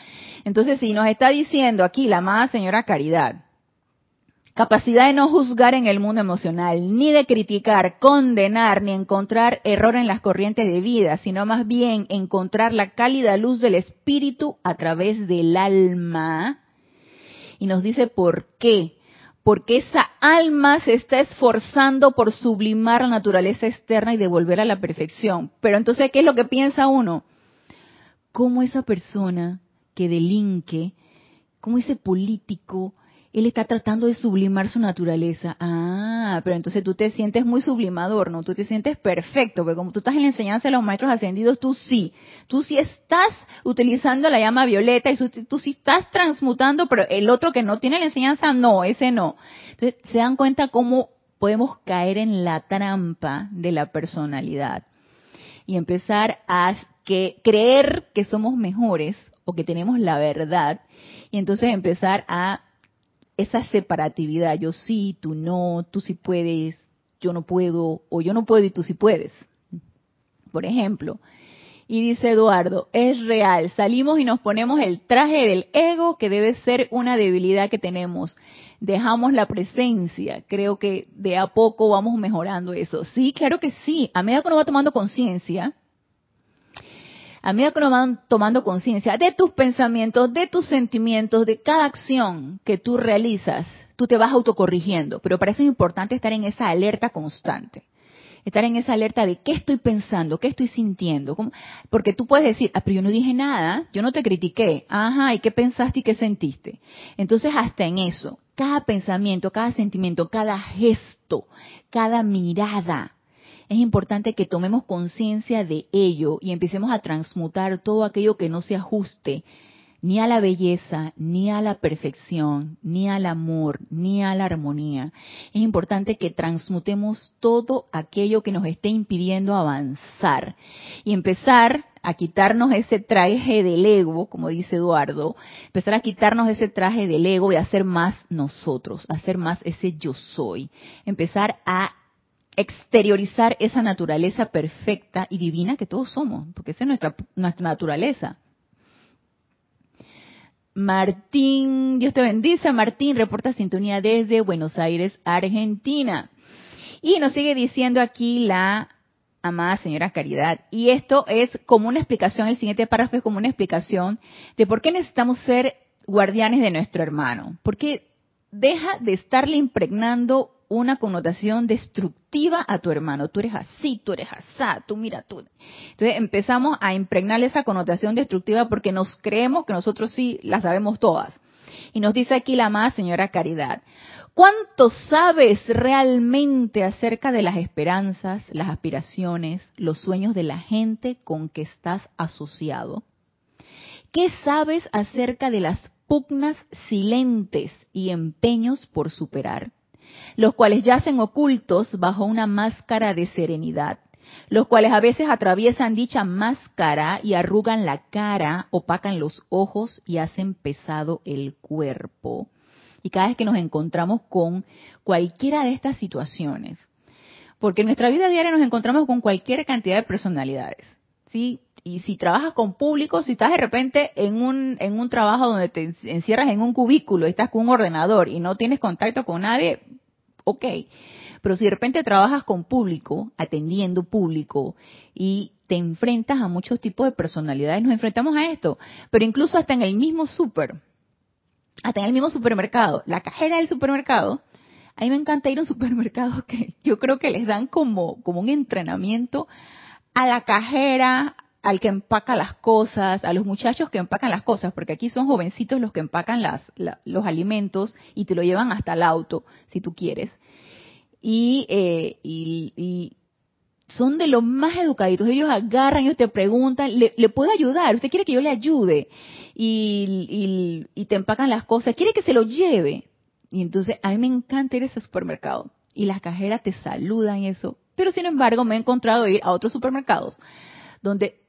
Entonces, si nos está diciendo aquí la amada señora Caridad, capacidad de no juzgar en el mundo emocional, ni de criticar, condenar, ni encontrar error en las corrientes de vida, sino más bien encontrar la cálida luz del espíritu a través del alma. Y nos dice por qué porque esa alma se está esforzando por sublimar la naturaleza externa y devolver a la perfección. Pero entonces, ¿qué es lo que piensa uno? ¿Cómo esa persona que delinque, cómo ese político, él está tratando de sublimar su naturaleza. Ah, pero entonces tú te sientes muy sublimador, ¿no? Tú te sientes perfecto, porque como tú estás en la enseñanza de los maestros ascendidos, tú sí. Tú sí estás utilizando la llama violeta y tú sí estás transmutando, pero el otro que no tiene la enseñanza, no, ese no. Entonces, se dan cuenta cómo podemos caer en la trampa de la personalidad y empezar a creer que somos mejores o que tenemos la verdad y entonces empezar a esa separatividad, yo sí, tú no, tú sí puedes, yo no puedo, o yo no puedo y tú sí puedes. Por ejemplo, y dice Eduardo, es real, salimos y nos ponemos el traje del ego que debe ser una debilidad que tenemos. Dejamos la presencia, creo que de a poco vamos mejorando eso. Sí, claro que sí, a medida que uno va tomando conciencia, a medida que nos van tomando conciencia de tus pensamientos, de tus sentimientos, de cada acción que tú realizas, tú te vas autocorrigiendo. Pero para eso es importante estar en esa alerta constante. Estar en esa alerta de qué estoy pensando, qué estoy sintiendo. Porque tú puedes decir, ah, pero yo no dije nada, yo no te critiqué. Ajá, ¿y qué pensaste y qué sentiste? Entonces, hasta en eso, cada pensamiento, cada sentimiento, cada gesto, cada mirada, es importante que tomemos conciencia de ello y empecemos a transmutar todo aquello que no se ajuste ni a la belleza, ni a la perfección, ni al amor, ni a la armonía. Es importante que transmutemos todo aquello que nos esté impidiendo avanzar y empezar a quitarnos ese traje del ego, como dice Eduardo, empezar a quitarnos ese traje del ego y hacer más nosotros, hacer más ese yo soy, empezar a exteriorizar esa naturaleza perfecta y divina que todos somos, porque esa es nuestra, naturaleza. Martín, Dios te bendice. Martín reporta sintonía desde Buenos Aires, Argentina. Y nos sigue diciendo aquí la amada señora Caridad. Y esto es como una explicación, el siguiente párrafo es como una explicación de por qué necesitamos ser guardianes de nuestro hermano. Porque deja de estarle impregnando una connotación destructiva a tu hermano. Tú eres así, tú eres asá, tú mira tú. Entonces empezamos a impregnarle esa connotación destructiva porque nos creemos que nosotros sí las sabemos todas. Y nos dice aquí la más señora Caridad, ¿cuánto sabes realmente acerca de las esperanzas, las aspiraciones, los sueños de la gente con que estás asociado? ¿Qué sabes acerca de las pugnas silentes y empeños por superar? Los cuales yacen ocultos bajo una máscara de serenidad, los cuales a veces atraviesan dicha máscara y arrugan la cara, opacan los ojos y hacen pesado el cuerpo. Y cada vez que nos encontramos con cualquiera de estas situaciones, porque en nuestra vida diaria nos encontramos con cualquier cantidad de personalidades, ¿sí? Y si trabajas con público, si estás de repente en un, en un trabajo donde te encierras en un cubículo, estás con un ordenador y no tienes contacto con nadie, ok. Pero si de repente trabajas con público, atendiendo público, y te enfrentas a muchos tipos de personalidades, nos enfrentamos a esto. Pero incluso hasta en el mismo súper, hasta en el mismo supermercado, la cajera del supermercado, a mí me encanta ir a un supermercado que yo creo que les dan como, como un entrenamiento a la cajera, al que empaca las cosas, a los muchachos que empacan las cosas, porque aquí son jovencitos los que empacan las, los alimentos y te lo llevan hasta el auto, si tú quieres. Y, eh, y, son de los más educaditos. Ellos agarran, ellos te preguntan, ¿le, le puedo ayudar? ¿Usted quiere que yo le ayude? Y, y, te empacan las cosas. ¿Quiere que se lo lleve? Y entonces a mí me encanta ir a ese supermercado. Y las cajeras te saludan y eso. Pero sin embargo me he encontrado ir a otros supermercados donde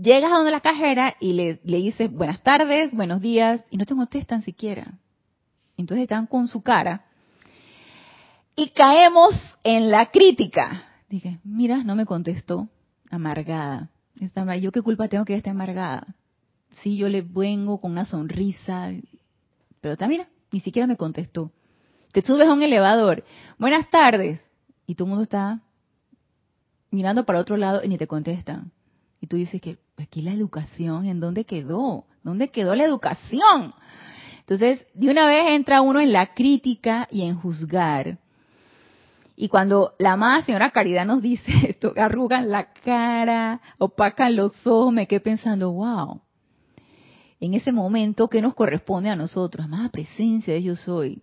llegas a donde la cajera y le, dices buenas tardes, buenos días, y no te contestan siquiera. Entonces están con su cara. Y caemos en la crítica. Dije, mira, no me contestó, amargada. Yo qué culpa tengo que estar amargada. Sí, yo le vengo con una sonrisa, pero está, mira, ni siquiera me contestó. Te subes a un elevador, buenas tardes, y todo el mundo está mirando para otro lado y ni te contestan. Y tú dices que aquí la educación, ¿en dónde quedó? ¿Dónde quedó la educación? Entonces, de una vez entra uno en la crítica y en juzgar. Y cuando la amada señora Caridad nos dice esto, arrugan la cara, opacan los ojos, me quedé pensando, wow, en ese momento, ¿qué nos corresponde a nosotros? Amada presencia de yo soy.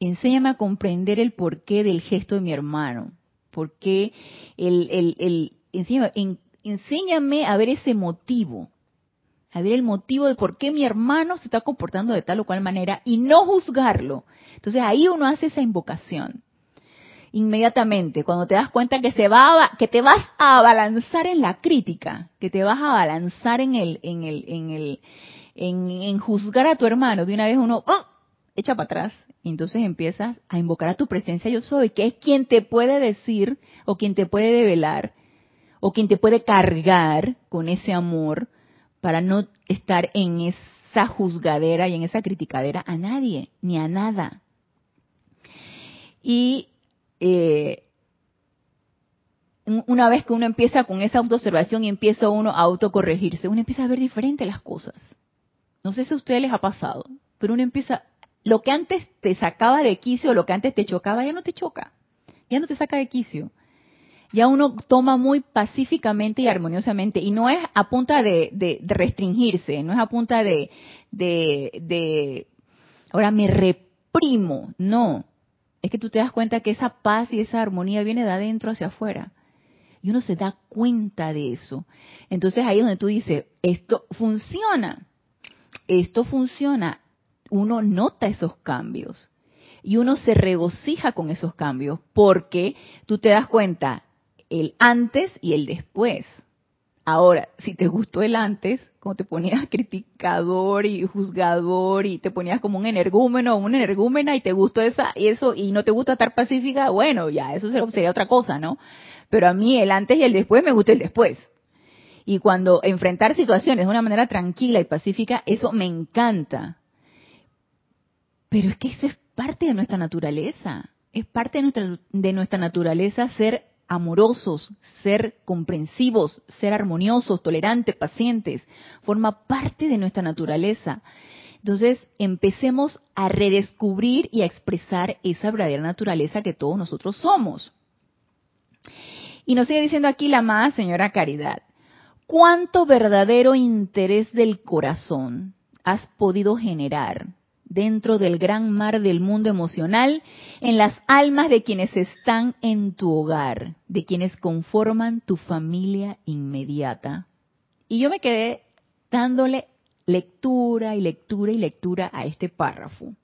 Enséñame a comprender el porqué del gesto de mi hermano. ¿Por qué el, el, el, en, enséñame a ver ese motivo, a ver el motivo de por qué mi hermano se está comportando de tal o cual manera y no juzgarlo. Entonces ahí uno hace esa invocación. Inmediatamente, cuando te das cuenta que se va que te vas a abalanzar en la crítica, que te vas a abalanzar en el en el en el en, juzgar a tu hermano, de una vez uno ¡oh! echa para atrás entonces empiezas a invocar a tu presencia yo soy, que es quien te puede decir o quien te puede develar o quien te puede cargar con ese amor para no estar en esa juzgadera y en esa criticadera a nadie, ni a nada. Y eh, una vez que uno empieza con esa autoobservación y empieza uno a autocorregirse, uno empieza a ver diferente las cosas. No sé si a ustedes les ha pasado, pero uno empieza, lo que antes te sacaba de quicio, lo que antes te chocaba, ya no te choca, ya no te saca de quicio ya uno toma muy pacíficamente y armoniosamente y no es a punta de, restringirse, no es a punta de, de, ahora me reprimo, no, es que tú te das cuenta que esa paz y esa armonía viene de adentro hacia afuera. Y uno se da cuenta de eso. Entonces ahí es donde tú dices, esto funciona. Esto funciona. Uno nota esos cambios. Y uno se regocija con esos cambios porque tú te das cuenta el antes y el después. Ahora, si te gustó el antes, como te ponías criticador y juzgador y te ponías como un energúmeno o una energúmena y te gustó esa, eso y no te gusta estar pacífica, bueno, ya, eso sería otra cosa, ¿no? Pero a mí el antes y el después me gusta el después. Y cuando enfrentar situaciones de una manera tranquila y pacífica, eso me encanta. Pero es que eso es parte de nuestra naturaleza. Es parte de nuestra, de nuestra naturaleza ser amorosos, ser comprensivos, ser armoniosos, tolerantes, pacientes. Forma parte de nuestra naturaleza. Entonces, empecemos a redescubrir y a expresar esa verdadera naturaleza que todos nosotros somos. Y nos sigue diciendo aquí la más señora Caridad. ¿Cuánto verdadero interés del corazón has podido generar dentro del gran mar del mundo emocional, en las almas de quienes están en tu hogar, de quienes conforman tu familia inmediata. Y yo me quedé dándole lectura y lectura y lectura a este párrafo.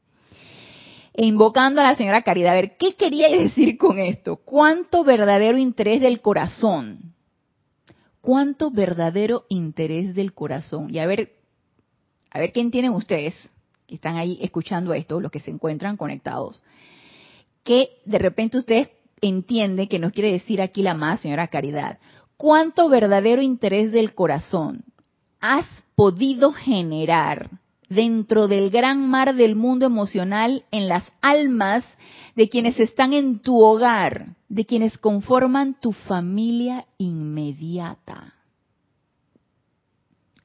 E invocando a la señora Caridad, a ver, ¿qué quería decir con esto? ¿Cuánto verdadero interés del corazón? ¿Cuánto verdadero interés del corazón? Y a ver, a ver qué entienden ustedes que están ahí escuchando esto, los que se encuentran conectados, que de repente ustedes entienden que nos quiere decir aquí la más, señora Caridad. ¿Cuánto verdadero interés del corazón has podido generar dentro del gran mar del mundo emocional en las almas de quienes están en tu hogar, de quienes conforman tu familia inmediata?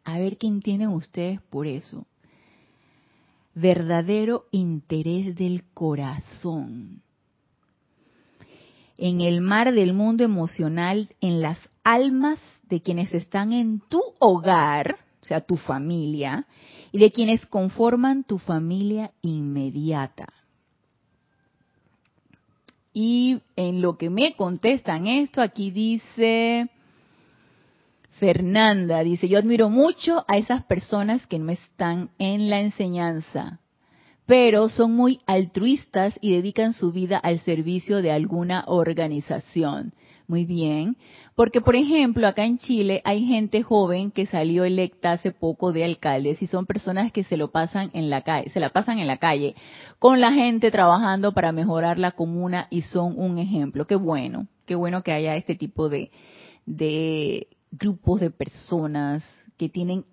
A ver qué entienden ustedes por eso verdadero interés del corazón. En el mar del mundo emocional, en las almas de quienes están en tu hogar, o sea, tu familia, y de quienes conforman tu familia inmediata. Y en lo que me contestan esto, aquí dice, Fernanda dice, yo admiro mucho a esas personas que no están en la enseñanza, pero son muy altruistas y dedican su vida al servicio de alguna organización. Muy bien, porque por ejemplo acá en Chile hay gente joven que salió electa hace poco de alcaldes y son personas que se lo pasan en la calle, se la pasan en la calle con la gente trabajando para mejorar la comuna y son un ejemplo. Qué bueno, qué bueno que haya este tipo de, de grupos de personas que tienen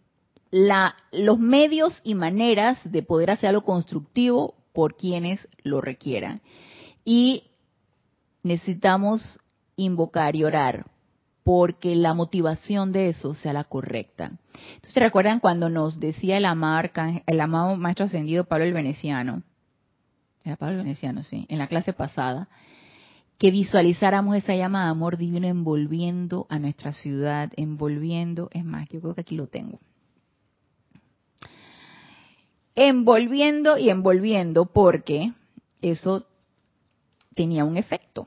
la, los medios y maneras de poder hacer algo constructivo por quienes lo requieran. Y necesitamos invocar y orar porque la motivación de eso sea la correcta. Entonces, ¿recuerdan cuando nos decía el, el amado Maestro Ascendido Pablo el Veneciano? Era Pablo el Veneciano, sí, en la clase pasada, que visualizáramos esa llama de amor divino envolviendo a nuestra ciudad, envolviendo, es más, yo creo que aquí lo tengo. Envolviendo y envolviendo porque eso tenía un efecto.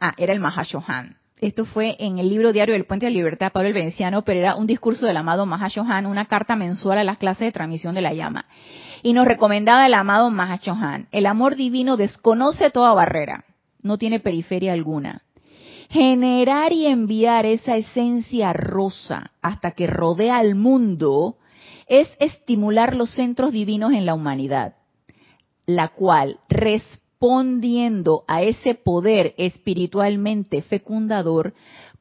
Ah, era el Mahashohan. Esto fue en el libro diario del Puente de la Libertad, Pablo el Veneciano, pero era un discurso del amado Mahashohan, una carta mensual a las clases de transmisión de la llama. Y nos recomendaba el amado Mahachohan, el amor divino desconoce toda barrera, no tiene periferia alguna. Generar y enviar esa esencia rosa hasta que rodea al mundo es estimular los centros divinos en la humanidad, la cual respondiendo a ese poder espiritualmente fecundador,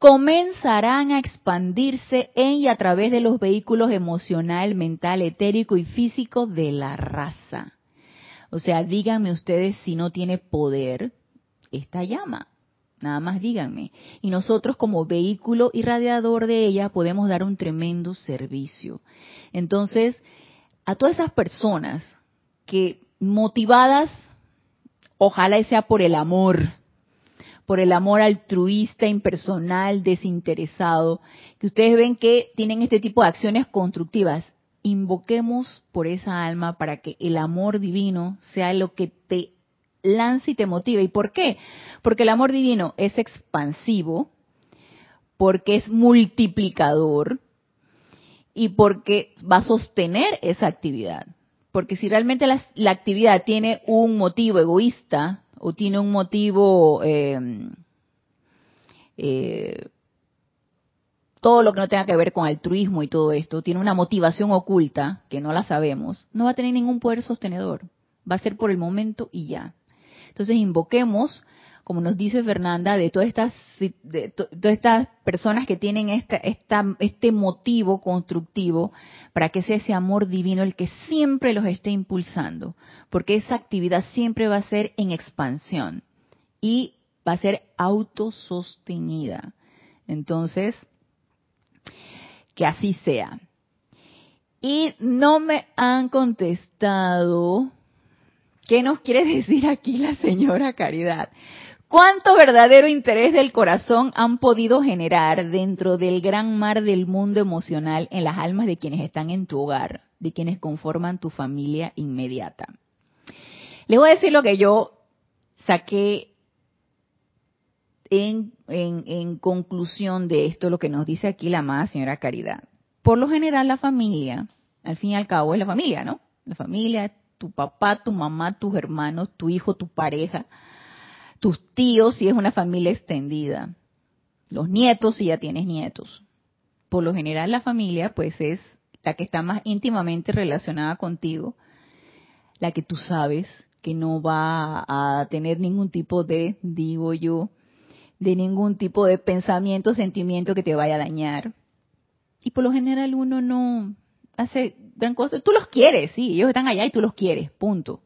comenzarán a expandirse en y a través de los vehículos emocional, mental, etérico y físico de la raza. O sea, díganme ustedes si no tiene poder esta llama. Nada más díganme. Y nosotros como vehículo irradiador de ella podemos dar un tremendo servicio. Entonces, a todas esas personas que motivadas, ojalá sea por el amor, por el amor altruista, impersonal, desinteresado, que ustedes ven que tienen este tipo de acciones constructivas. invoquemos por esa alma para que el amor divino sea lo que te lance y te motive. ¿Y por qué? Porque el amor divino es expansivo, porque es multiplicador y porque va a sostener esa actividad. Porque si realmente la, actividad tiene un motivo egoísta o tiene un motivo eh, eh, todo lo que no tenga que ver con altruismo y todo esto, tiene una motivación oculta, que no la sabemos, no va a tener ningún poder sostenedor. Va a ser por el momento y ya. Entonces invoquemos, como nos dice Fernanda, de todas estas, de todas estas personas que tienen esta, esta, este motivo constructivo para que sea ese amor divino el que siempre los esté impulsando, porque esa actividad siempre va a ser en expansión y va a ser autosostenida. Entonces, que así sea. Y no me han contestado. ¿Qué nos quiere decir aquí la señora Caridad? ¿Cuánto verdadero interés del corazón han podido generar dentro del gran mar del mundo emocional en las almas de quienes están en tu hogar, de quienes conforman tu familia inmediata? Les voy a decir lo que yo saqué en, conclusión de esto, lo que nos dice aquí la amada señora Caridad. Por lo general, la familia, al fin y al cabo, es la familia, ¿no? La familia, tu papá, tu mamá, tus hermanos, tu hijo, tu pareja, tus tíos, si es una familia extendida, los nietos, si ya tienes nietos. Por lo general, la familia, pues, es la que está más íntimamente relacionada contigo, la que tú sabes que no va a tener ningún tipo de, digo yo, de ningún tipo de pensamiento, sentimiento que te vaya a dañar. Y por lo general uno no hace gran cosa. Tú los quieres, sí, ellos están allá y tú los quieres, punto.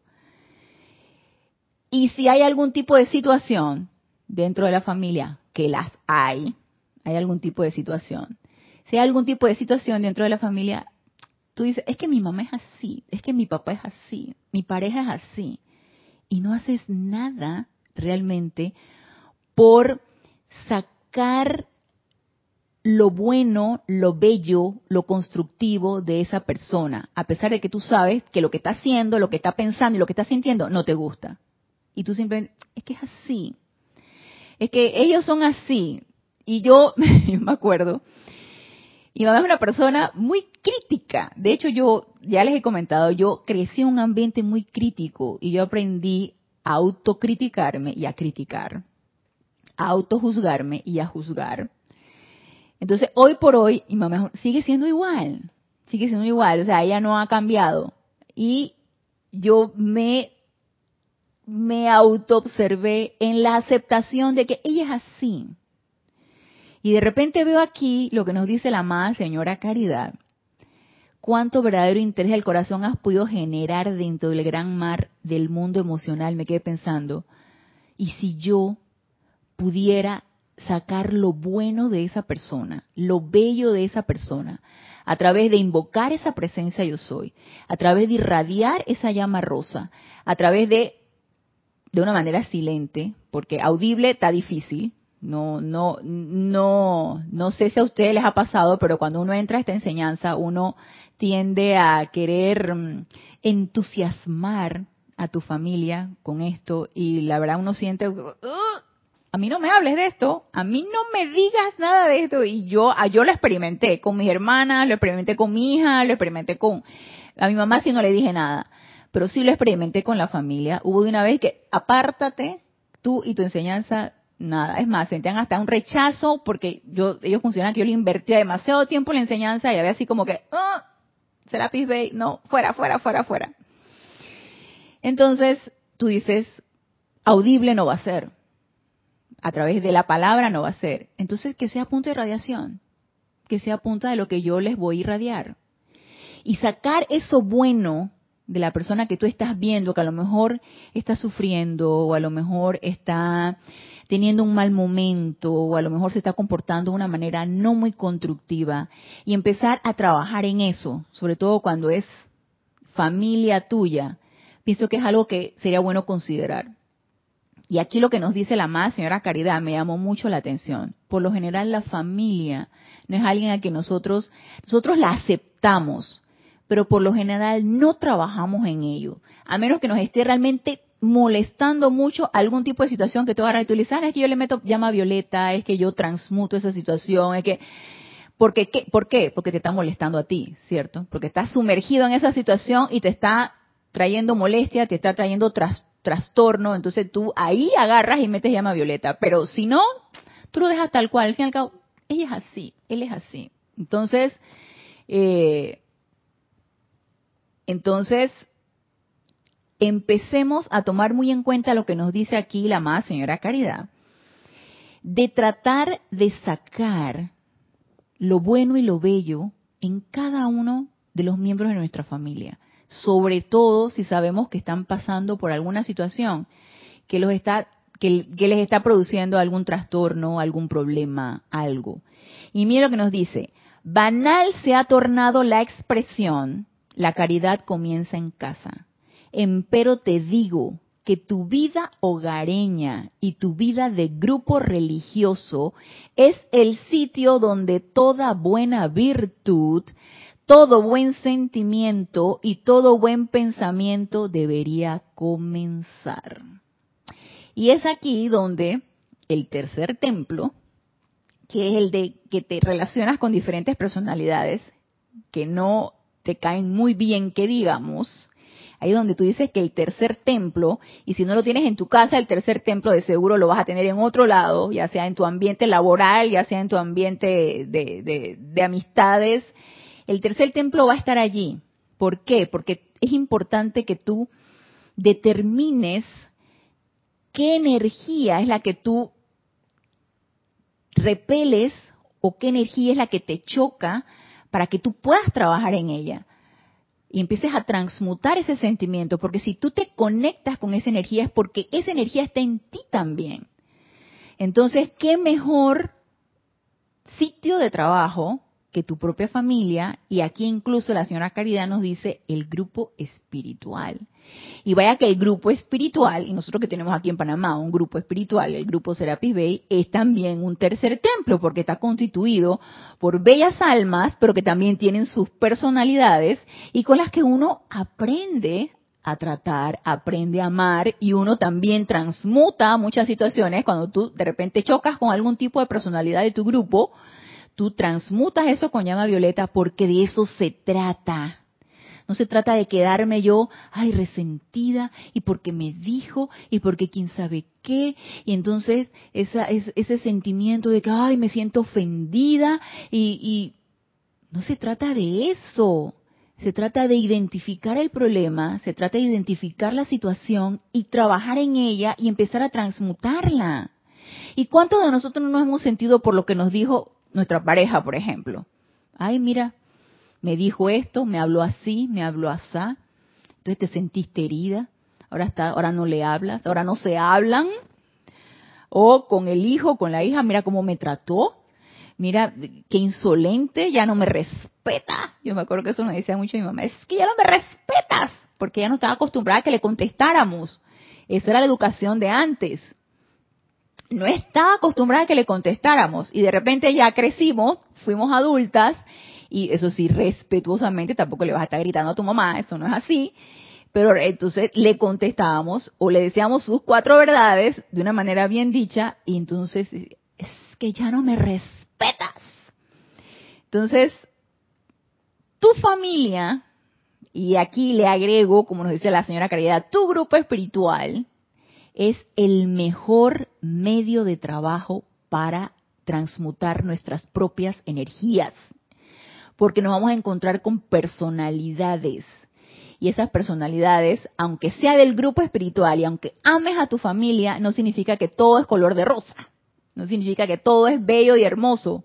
Y si hay algún tipo de situación dentro de la familia, que las hay, hay algún tipo de situación. Si hay algún tipo de situación dentro de la familia, tú dices, es que mi mamá es así, es que mi papá es así, mi pareja es así. Y no haces nada realmente por sacar lo bueno, lo bello, lo constructivo de esa persona, a pesar de que tú sabes que lo que está haciendo, lo que está pensando y lo que está sintiendo no te gusta. Y tú simplemente, es que es así. Es que ellos son así. Y yo, me acuerdo, y mamá es una persona muy crítica. De hecho, yo, ya les he comentado, yo crecí en un ambiente muy crítico y yo aprendí a autocriticarme y a criticar a autojuzgarme y a juzgar. Entonces, hoy por hoy, mi mamá sigue siendo igual, sigue siendo igual, o sea, ella no ha cambiado. Y yo me, me autoobservé en la aceptación de que ella es así. Y de repente veo aquí lo que nos dice la amada señora Caridad. Cuánto verdadero interés del corazón has podido generar dentro del gran mar del mundo emocional, me quedé pensando. Y si yo pudiera sacar lo bueno de esa persona, lo bello de esa persona, a través de invocar esa presencia yo soy, a través de irradiar esa llama rosa, a través de, de una manera silente, porque audible está difícil, no, no, no, no sé si a ustedes les ha pasado, pero cuando uno entra a esta enseñanza, uno tiende a querer mm, entusiasmar a tu familia con esto y la verdad uno siente, a mí no me hables de esto, a mí no me digas nada de esto. Y yo, ah, yo lo experimenté con mis hermanas, lo experimenté con mi hija, lo experimenté con... A mi mamá sí no le dije nada, pero sí lo experimenté con la familia. Hubo una vez que, apártate, tú y tu enseñanza, nada. Es más, sentían hasta un rechazo porque yo ellos funcionan que yo le invertía demasiado tiempo en la enseñanza y había así como que, oh, Serapis Bay, no, fuera, fuera, fuera, fuera. Entonces, tú dices, audible no va a ser a través de la palabra no va a ser. Entonces, que sea punto de radiación, que sea punta de lo que yo les voy a irradiar. Y sacar eso bueno de la persona que tú estás viendo, que a lo mejor está sufriendo, o a lo mejor está teniendo un mal momento, o a lo mejor se está comportando de una manera no muy constructiva, y empezar a trabajar en eso, sobre todo cuando es familia tuya, pienso que es algo que sería bueno considerar. Y aquí lo que nos dice la más señora Caridad me llamó mucho la atención. Por lo general la familia no es alguien a quien nosotros, nosotros la aceptamos, pero por lo general no trabajamos en ello, a menos que nos esté realmente molestando mucho algún tipo de situación que tú vas a utilizar, es que yo le meto llama violeta, es que yo transmuto esa situación, es que porque ¿qué? ¿por qué? Porque te está molestando a ti, ¿cierto? Porque estás sumergido en esa situación y te está trayendo molestia, te está trayendo trastorno, entonces tú ahí agarras y metes llama violeta, pero si no, tú lo dejas tal cual, al fin y al cabo, ella es así, él es así. Entonces, eh, entonces, empecemos a tomar muy en cuenta lo que nos dice aquí la más señora Caridad, de tratar de sacar lo bueno y lo bello en cada uno de los miembros de nuestra familia, sobre todo si sabemos que están pasando por alguna situación que los está que, les está produciendo algún trastorno, algún problema, algo. Y mira lo que nos dice, banal se ha tornado la expresión, la caridad comienza en casa. Empero te digo que tu vida hogareña y tu vida de grupo religioso es el sitio donde toda buena virtud, todo buen sentimiento y todo buen pensamiento debería comenzar. Y es aquí donde el tercer templo, que es el de que te relacionas con diferentes personalidades que no te caen muy bien, que digamos, ahí donde tú dices que el tercer templo, y si no lo tienes en tu casa, el tercer templo de seguro lo vas a tener en otro lado, ya sea en tu ambiente laboral, ya sea en tu ambiente de, de amistades, el tercer templo va a estar allí. ¿Por qué? Porque es importante que tú determines qué energía es la que tú repeles o qué energía es la que te choca para que tú puedas trabajar en ella y empieces a transmutar ese sentimiento, porque si tú te conectas con esa energía es porque esa energía está en ti también. Entonces, ¿qué mejor sitio de trabajo que tu propia familia, y aquí incluso la señora Caridad nos dice el grupo espiritual. Y vaya que el grupo espiritual, y nosotros que tenemos aquí en Panamá un grupo espiritual, el grupo Serapis Bay, es también un tercer templo, porque está constituido por bellas almas, pero que también tienen sus personalidades y con las que uno aprende a tratar, aprende a amar y uno también transmuta muchas situaciones cuando tú de repente chocas con algún tipo de personalidad de tu grupo, tú transmutas eso con llama violeta porque de eso se trata. No se trata de quedarme yo, ay, resentida, y porque me dijo, y porque quién sabe qué, y entonces esa, ese sentimiento de que, ay, me siento ofendida, y, y no se trata de eso. Se trata de identificar el problema, se trata de identificar la situación y trabajar en ella y empezar a transmutarla. ¿Y cuántos de nosotros no nos hemos sentido por lo que nos dijo nuestra pareja, por ejemplo. Ay, mira, me dijo esto, me habló así, me habló así. Entonces te sentiste herida. Ahora está, ahora no le hablas, ahora no se hablan. O con el hijo, con la hija, mira cómo me trató. Mira, qué insolente, ya no me respeta. Yo me acuerdo que eso me decía mucho mi mamá, es que ya no me respetas, porque ya no estaba acostumbrada a que le contestáramos. Esa era la educación de antes no estaba acostumbrada a que le contestáramos y de repente ya crecimos, fuimos adultas y eso sí, respetuosamente, tampoco le vas a estar gritando a tu mamá, eso no es así, pero entonces le contestábamos o le decíamos sus cuatro verdades de una manera bien dicha y entonces es que ya no me respetas. Entonces, tu familia, y aquí le agrego, como nos dice la señora Caridad, tu grupo espiritual, es el mejor medio de trabajo para transmutar nuestras propias energías, porque nos vamos a encontrar con personalidades. Y esas personalidades, aunque sea del grupo espiritual y aunque ames a tu familia, no significa que todo es color de rosa. No significa que todo es bello y hermoso.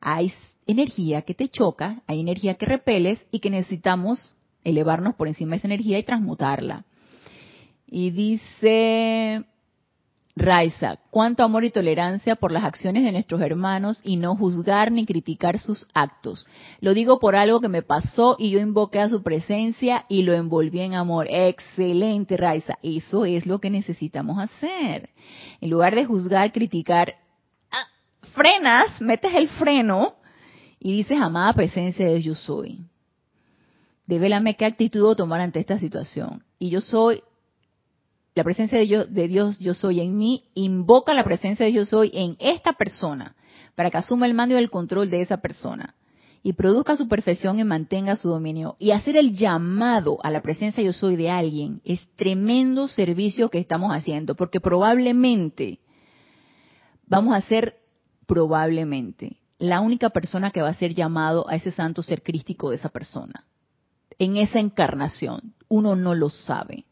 Hay energía que te choca, hay energía que repeles y que necesitamos elevarnos por encima de esa energía y transmutarla. Y dice Raiza, cuánto amor y tolerancia por las acciones de nuestros hermanos y no juzgar ni criticar sus actos. Lo digo por algo que me pasó y yo invoqué a su presencia y lo envolví en amor. Excelente, Raiza. Eso es lo que necesitamos hacer. En lugar de juzgar, criticar, ah, frenas, metes el freno y dices, amada presencia de yo soy. Devélame qué actitud tomar ante esta situación. Y yo soy, la presencia de, de Dios, yo soy en mí, invoca la presencia de yo soy en esta persona, para que asuma el mando y el control de esa persona y produzca su perfección y mantenga su dominio. Y hacer el llamado a la presencia yo soy de alguien es tremendo servicio que estamos haciendo, porque probablemente vamos a ser, probablemente, la única persona que va a ser llamado a ese santo ser crístico de esa persona. En esa encarnación, uno no lo sabe.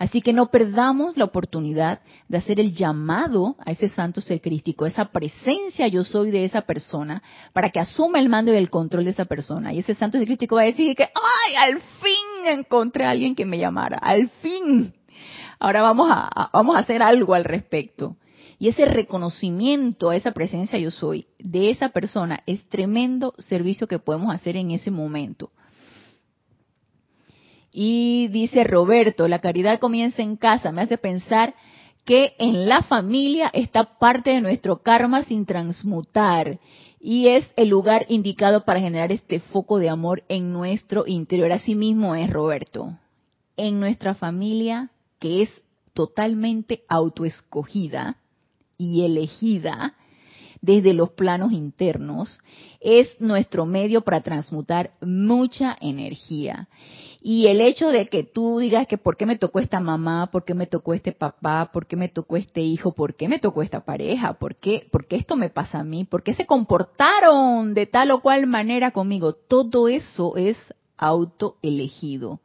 Así que no perdamos la oportunidad de hacer el llamado a ese santo ser crístico, esa presencia yo soy de esa persona, para que asuma el mando y el control de esa persona. Y ese santo ser crístico va a decir que, ay, al fin encontré a alguien que me llamara, al fin. Ahora vamos a, vamos a hacer algo al respecto. Y ese reconocimiento a esa presencia yo soy de esa persona es tremendo servicio que podemos hacer en ese momento. Y dice Roberto, la caridad comienza en casa, me hace pensar que en la familia está parte de nuestro karma sin transmutar y es el lugar indicado para generar este foco de amor en nuestro interior. Así mismo es Roberto. En nuestra familia, que es totalmente autoescogida y elegida, desde los planos internos, es nuestro medio para transmutar mucha energía. Y el hecho de que tú digas que por qué me tocó esta mamá, por qué me tocó este papá, por qué me tocó este hijo, por qué me tocó esta pareja, por qué, por qué esto me pasa a mí, por qué se comportaron de tal o cual manera conmigo, todo eso es autoelegido.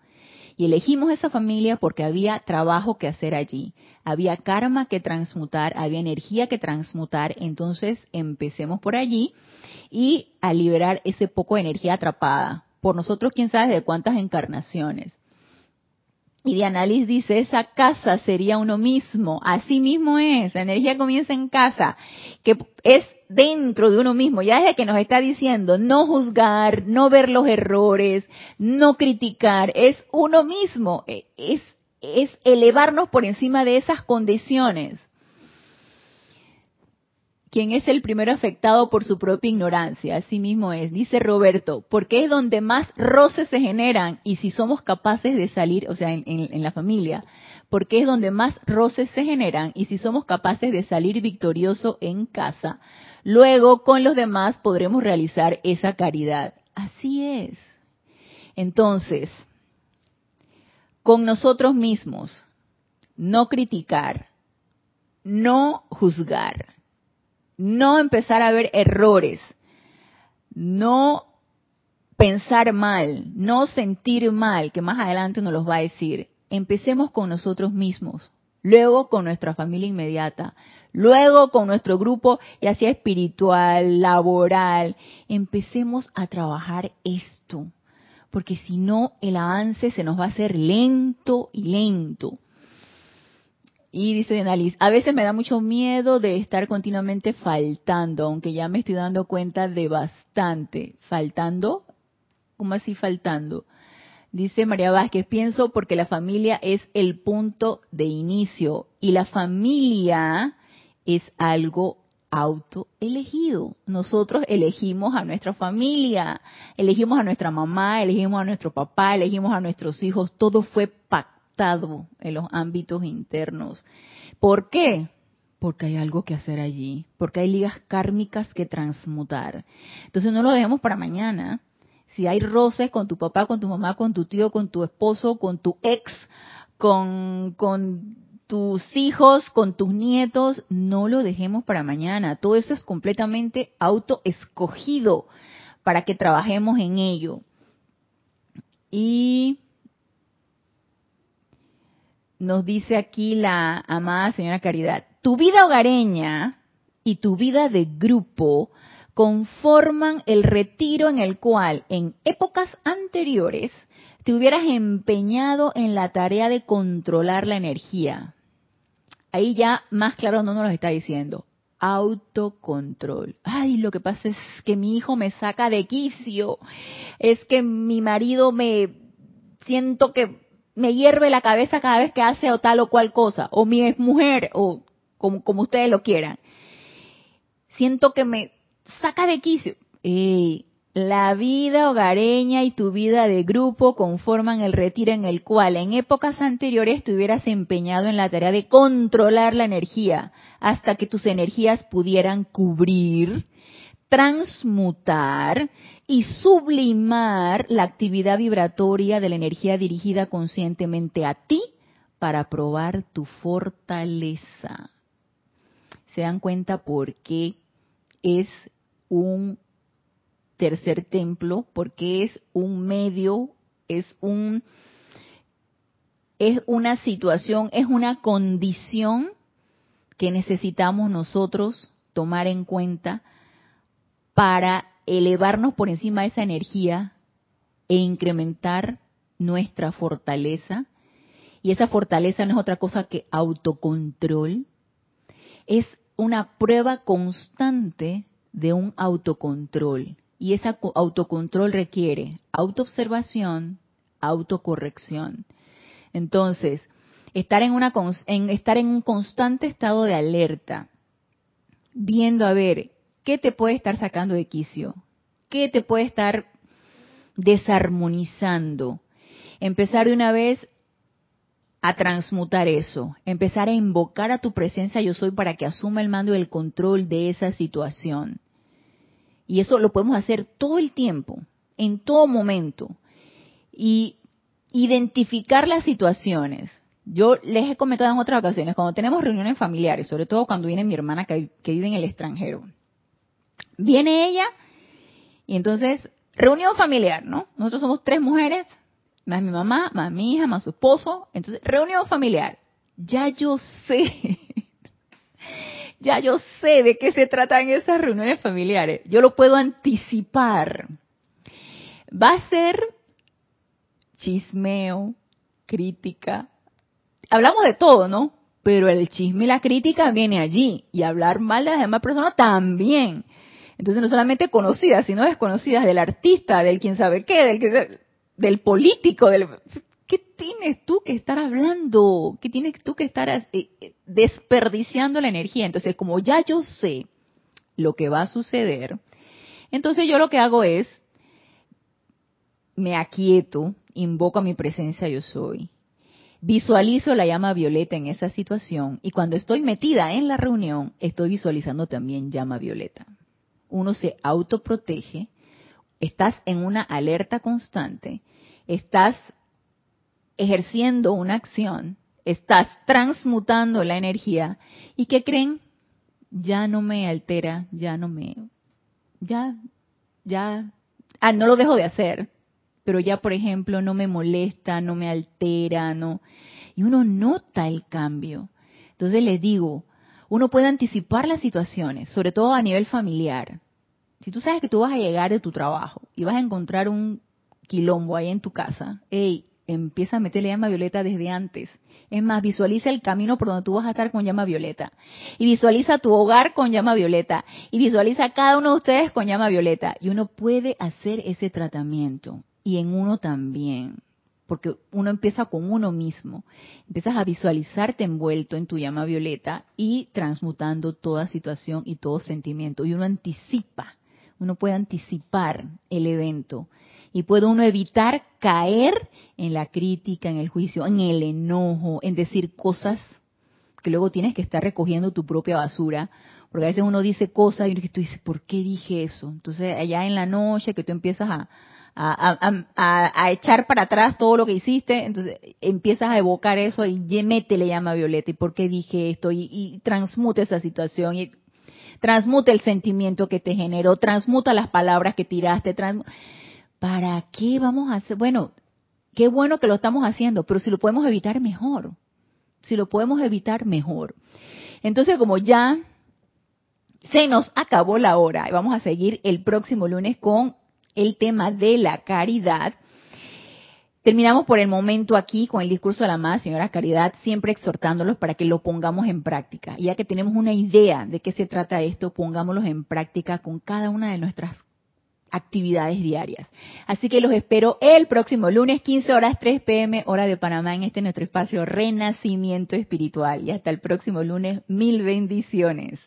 Y elegimos esa familia porque había trabajo que hacer allí, había karma que transmutar, había energía que transmutar, entonces empecemos por allí y a liberar ese poco de energía atrapada por nosotros quién sabe de cuántas encarnaciones. Y Dianalis dice, esa casa sería uno mismo, así mismo es, la energía comienza en casa, que es dentro de uno mismo, ya es que nos está diciendo no juzgar, no ver los errores, no criticar, es uno mismo, e, es, es elevarnos por encima de esas condiciones quien es el primero afectado por su propia ignorancia. Así mismo es, dice Roberto, porque es donde más roces se generan y si somos capaces de salir, o sea, en, la familia, porque es donde más roces se generan y si somos capaces de salir victorioso en casa, luego con los demás podremos realizar esa caridad. Así es. Entonces, con nosotros mismos, no criticar, no juzgar no empezar a ver errores, no pensar mal, no sentir mal, que más adelante nos los va a decir. Empecemos con nosotros mismos, luego con nuestra familia inmediata, luego con nuestro grupo, ya sea espiritual, laboral. Empecemos a trabajar esto, porque si no, el avance se nos va a hacer lento y lento. Y dice Denaliz, a veces me da mucho miedo de estar continuamente faltando, aunque ya me estoy dando cuenta de bastante. ¿Faltando? ¿Cómo así faltando? Dice María Vázquez, pienso porque la familia es el punto de inicio y la familia es algo autoelegido. Nosotros elegimos a nuestra familia, elegimos a nuestra mamá, elegimos a nuestro papá, elegimos a nuestros hijos, todo fue pactado en los ámbitos internos. ¿Por qué? Porque hay algo que hacer allí, porque hay ligas kármicas que transmutar. Entonces no lo dejemos para mañana. Si hay roces con tu papá, con tu mamá, con tu tío, con tu esposo, con tu ex, con, con tus hijos, con tus nietos, no lo dejemos para mañana. Todo eso es completamente autoescogido para que trabajemos en ello. Y nos dice aquí la amada señora Caridad, tu vida hogareña y tu vida de grupo conforman el retiro en el cual en épocas anteriores te hubieras empeñado en la tarea de controlar la energía. Ahí ya más claro no nos lo está diciendo. Autocontrol. Ay, lo que pasa es que mi hijo me saca de quicio. Es que mi marido me siento que me hierve la cabeza cada vez que hace o tal o cual cosa, o mi es mujer, o como, como ustedes lo quieran. Siento que me saca de quicio. La vida hogareña y tu vida de grupo conforman el retiro en el cual en épocas anteriores te hubieras empeñado en la tarea de controlar la energía hasta que tus energías pudieran cubrir, transmutar y sublimar la actividad vibratoria de la energía dirigida conscientemente a ti para probar tu fortaleza. Se dan cuenta por qué es un tercer templo, porque es un medio, es un es una situación, es una condición que necesitamos nosotros tomar en cuenta para elevarnos por encima de esa energía e incrementar nuestra fortaleza. Y esa fortaleza no es otra cosa que autocontrol. Es una prueba constante de un autocontrol. Y ese autocontrol requiere autoobservación, autocorrección. Entonces, estar en, una, en, estar en un constante estado de alerta, viendo a ver qué te puede estar sacando de quicio, qué te puede estar desarmonizando. Empezar de una vez a transmutar eso, empezar a invocar a tu presencia yo soy para que asuma el mando y el control de esa situación. Y eso lo podemos hacer todo el tiempo, en todo momento. Y identificar las situaciones. Yo les he comentado en otras ocasiones, cuando tenemos reuniones familiares, sobre todo cuando viene mi hermana que, vive en el extranjero, viene ella y entonces, reunión familiar, ¿no? Nosotros somos tres mujeres, más mi mamá, más mi hija, más su esposo, entonces, reunión familiar. Ya yo sé ya yo sé de qué se tratan esas reuniones familiares. Yo lo puedo anticipar. Va a ser chismeo, crítica. Hablamos de todo, ¿no? Pero el chisme y la crítica viene allí. Y hablar mal de las demás personas también. Entonces no solamente conocidas, sino desconocidas del artista, del quién sabe qué, del, del político, del ¿Qué tienes tú que estar hablando? ¿Qué tienes tú que estar eh, eh, desperdiciando la energía? Entonces, como ya yo sé lo que va a suceder, entonces yo lo que hago es, me aquieto, invoco a mi presencia yo soy, visualizo la llama violeta en esa situación y cuando estoy metida en la reunión, estoy visualizando también llama violeta. Uno se autoprotege, estás en una alerta constante, estás ejerciendo una acción, estás transmutando la energía y que creen ya no me altera, ya no me, ya, ya, ah, no lo dejo de hacer, pero ya por ejemplo no me molesta, no me altera, no, y uno nota el cambio. Entonces les digo, uno puede anticipar las situaciones, sobre todo a nivel familiar. Si tú sabes que tú vas a llegar de tu trabajo y vas a encontrar un quilombo ahí en tu casa, hey, empieza a meterle llama violeta desde antes. Es más, visualiza el camino por donde tú vas a estar con llama violeta. Y visualiza tu hogar con llama violeta. Y visualiza a cada uno de ustedes con llama violeta. Y uno puede hacer ese tratamiento. Y en uno también. Porque uno empieza con uno mismo. Empiezas a visualizarte envuelto en tu llama violeta y transmutando toda situación y todo sentimiento. Y uno anticipa. Uno puede anticipar el evento y puede uno evitar caer en la crítica, en el juicio, en el enojo, en decir cosas que luego tienes que estar recogiendo tu propia basura, porque a veces uno dice cosas y tú dices, ¿por qué dije eso? Entonces allá en la noche que tú empiezas a, a, echar para atrás todo lo que hiciste, entonces empiezas a evocar eso y mete le llama Violeta, ¿y por qué dije esto? Y, transmute esa situación, y transmute el sentimiento que te generó, transmuta las palabras que tiraste, transmuta ¿para qué vamos a hacer? Bueno, qué bueno que lo estamos haciendo, pero si lo podemos evitar, mejor. Si lo podemos evitar, mejor. Entonces, como ya se nos acabó la hora, y vamos a seguir el próximo lunes con el tema de la caridad. Terminamos por el momento aquí con el discurso de la más señora Caridad, siempre exhortándolos para que lo pongamos en práctica. Ya que tenemos una idea de qué se trata esto, pongámoslo en práctica con cada una de nuestras actividades diarias. Así que los espero el próximo lunes, 15 horas 3 pm, hora de Panamá, en este nuestro espacio Renacimiento Espiritual. Y hasta el próximo lunes, mil bendiciones.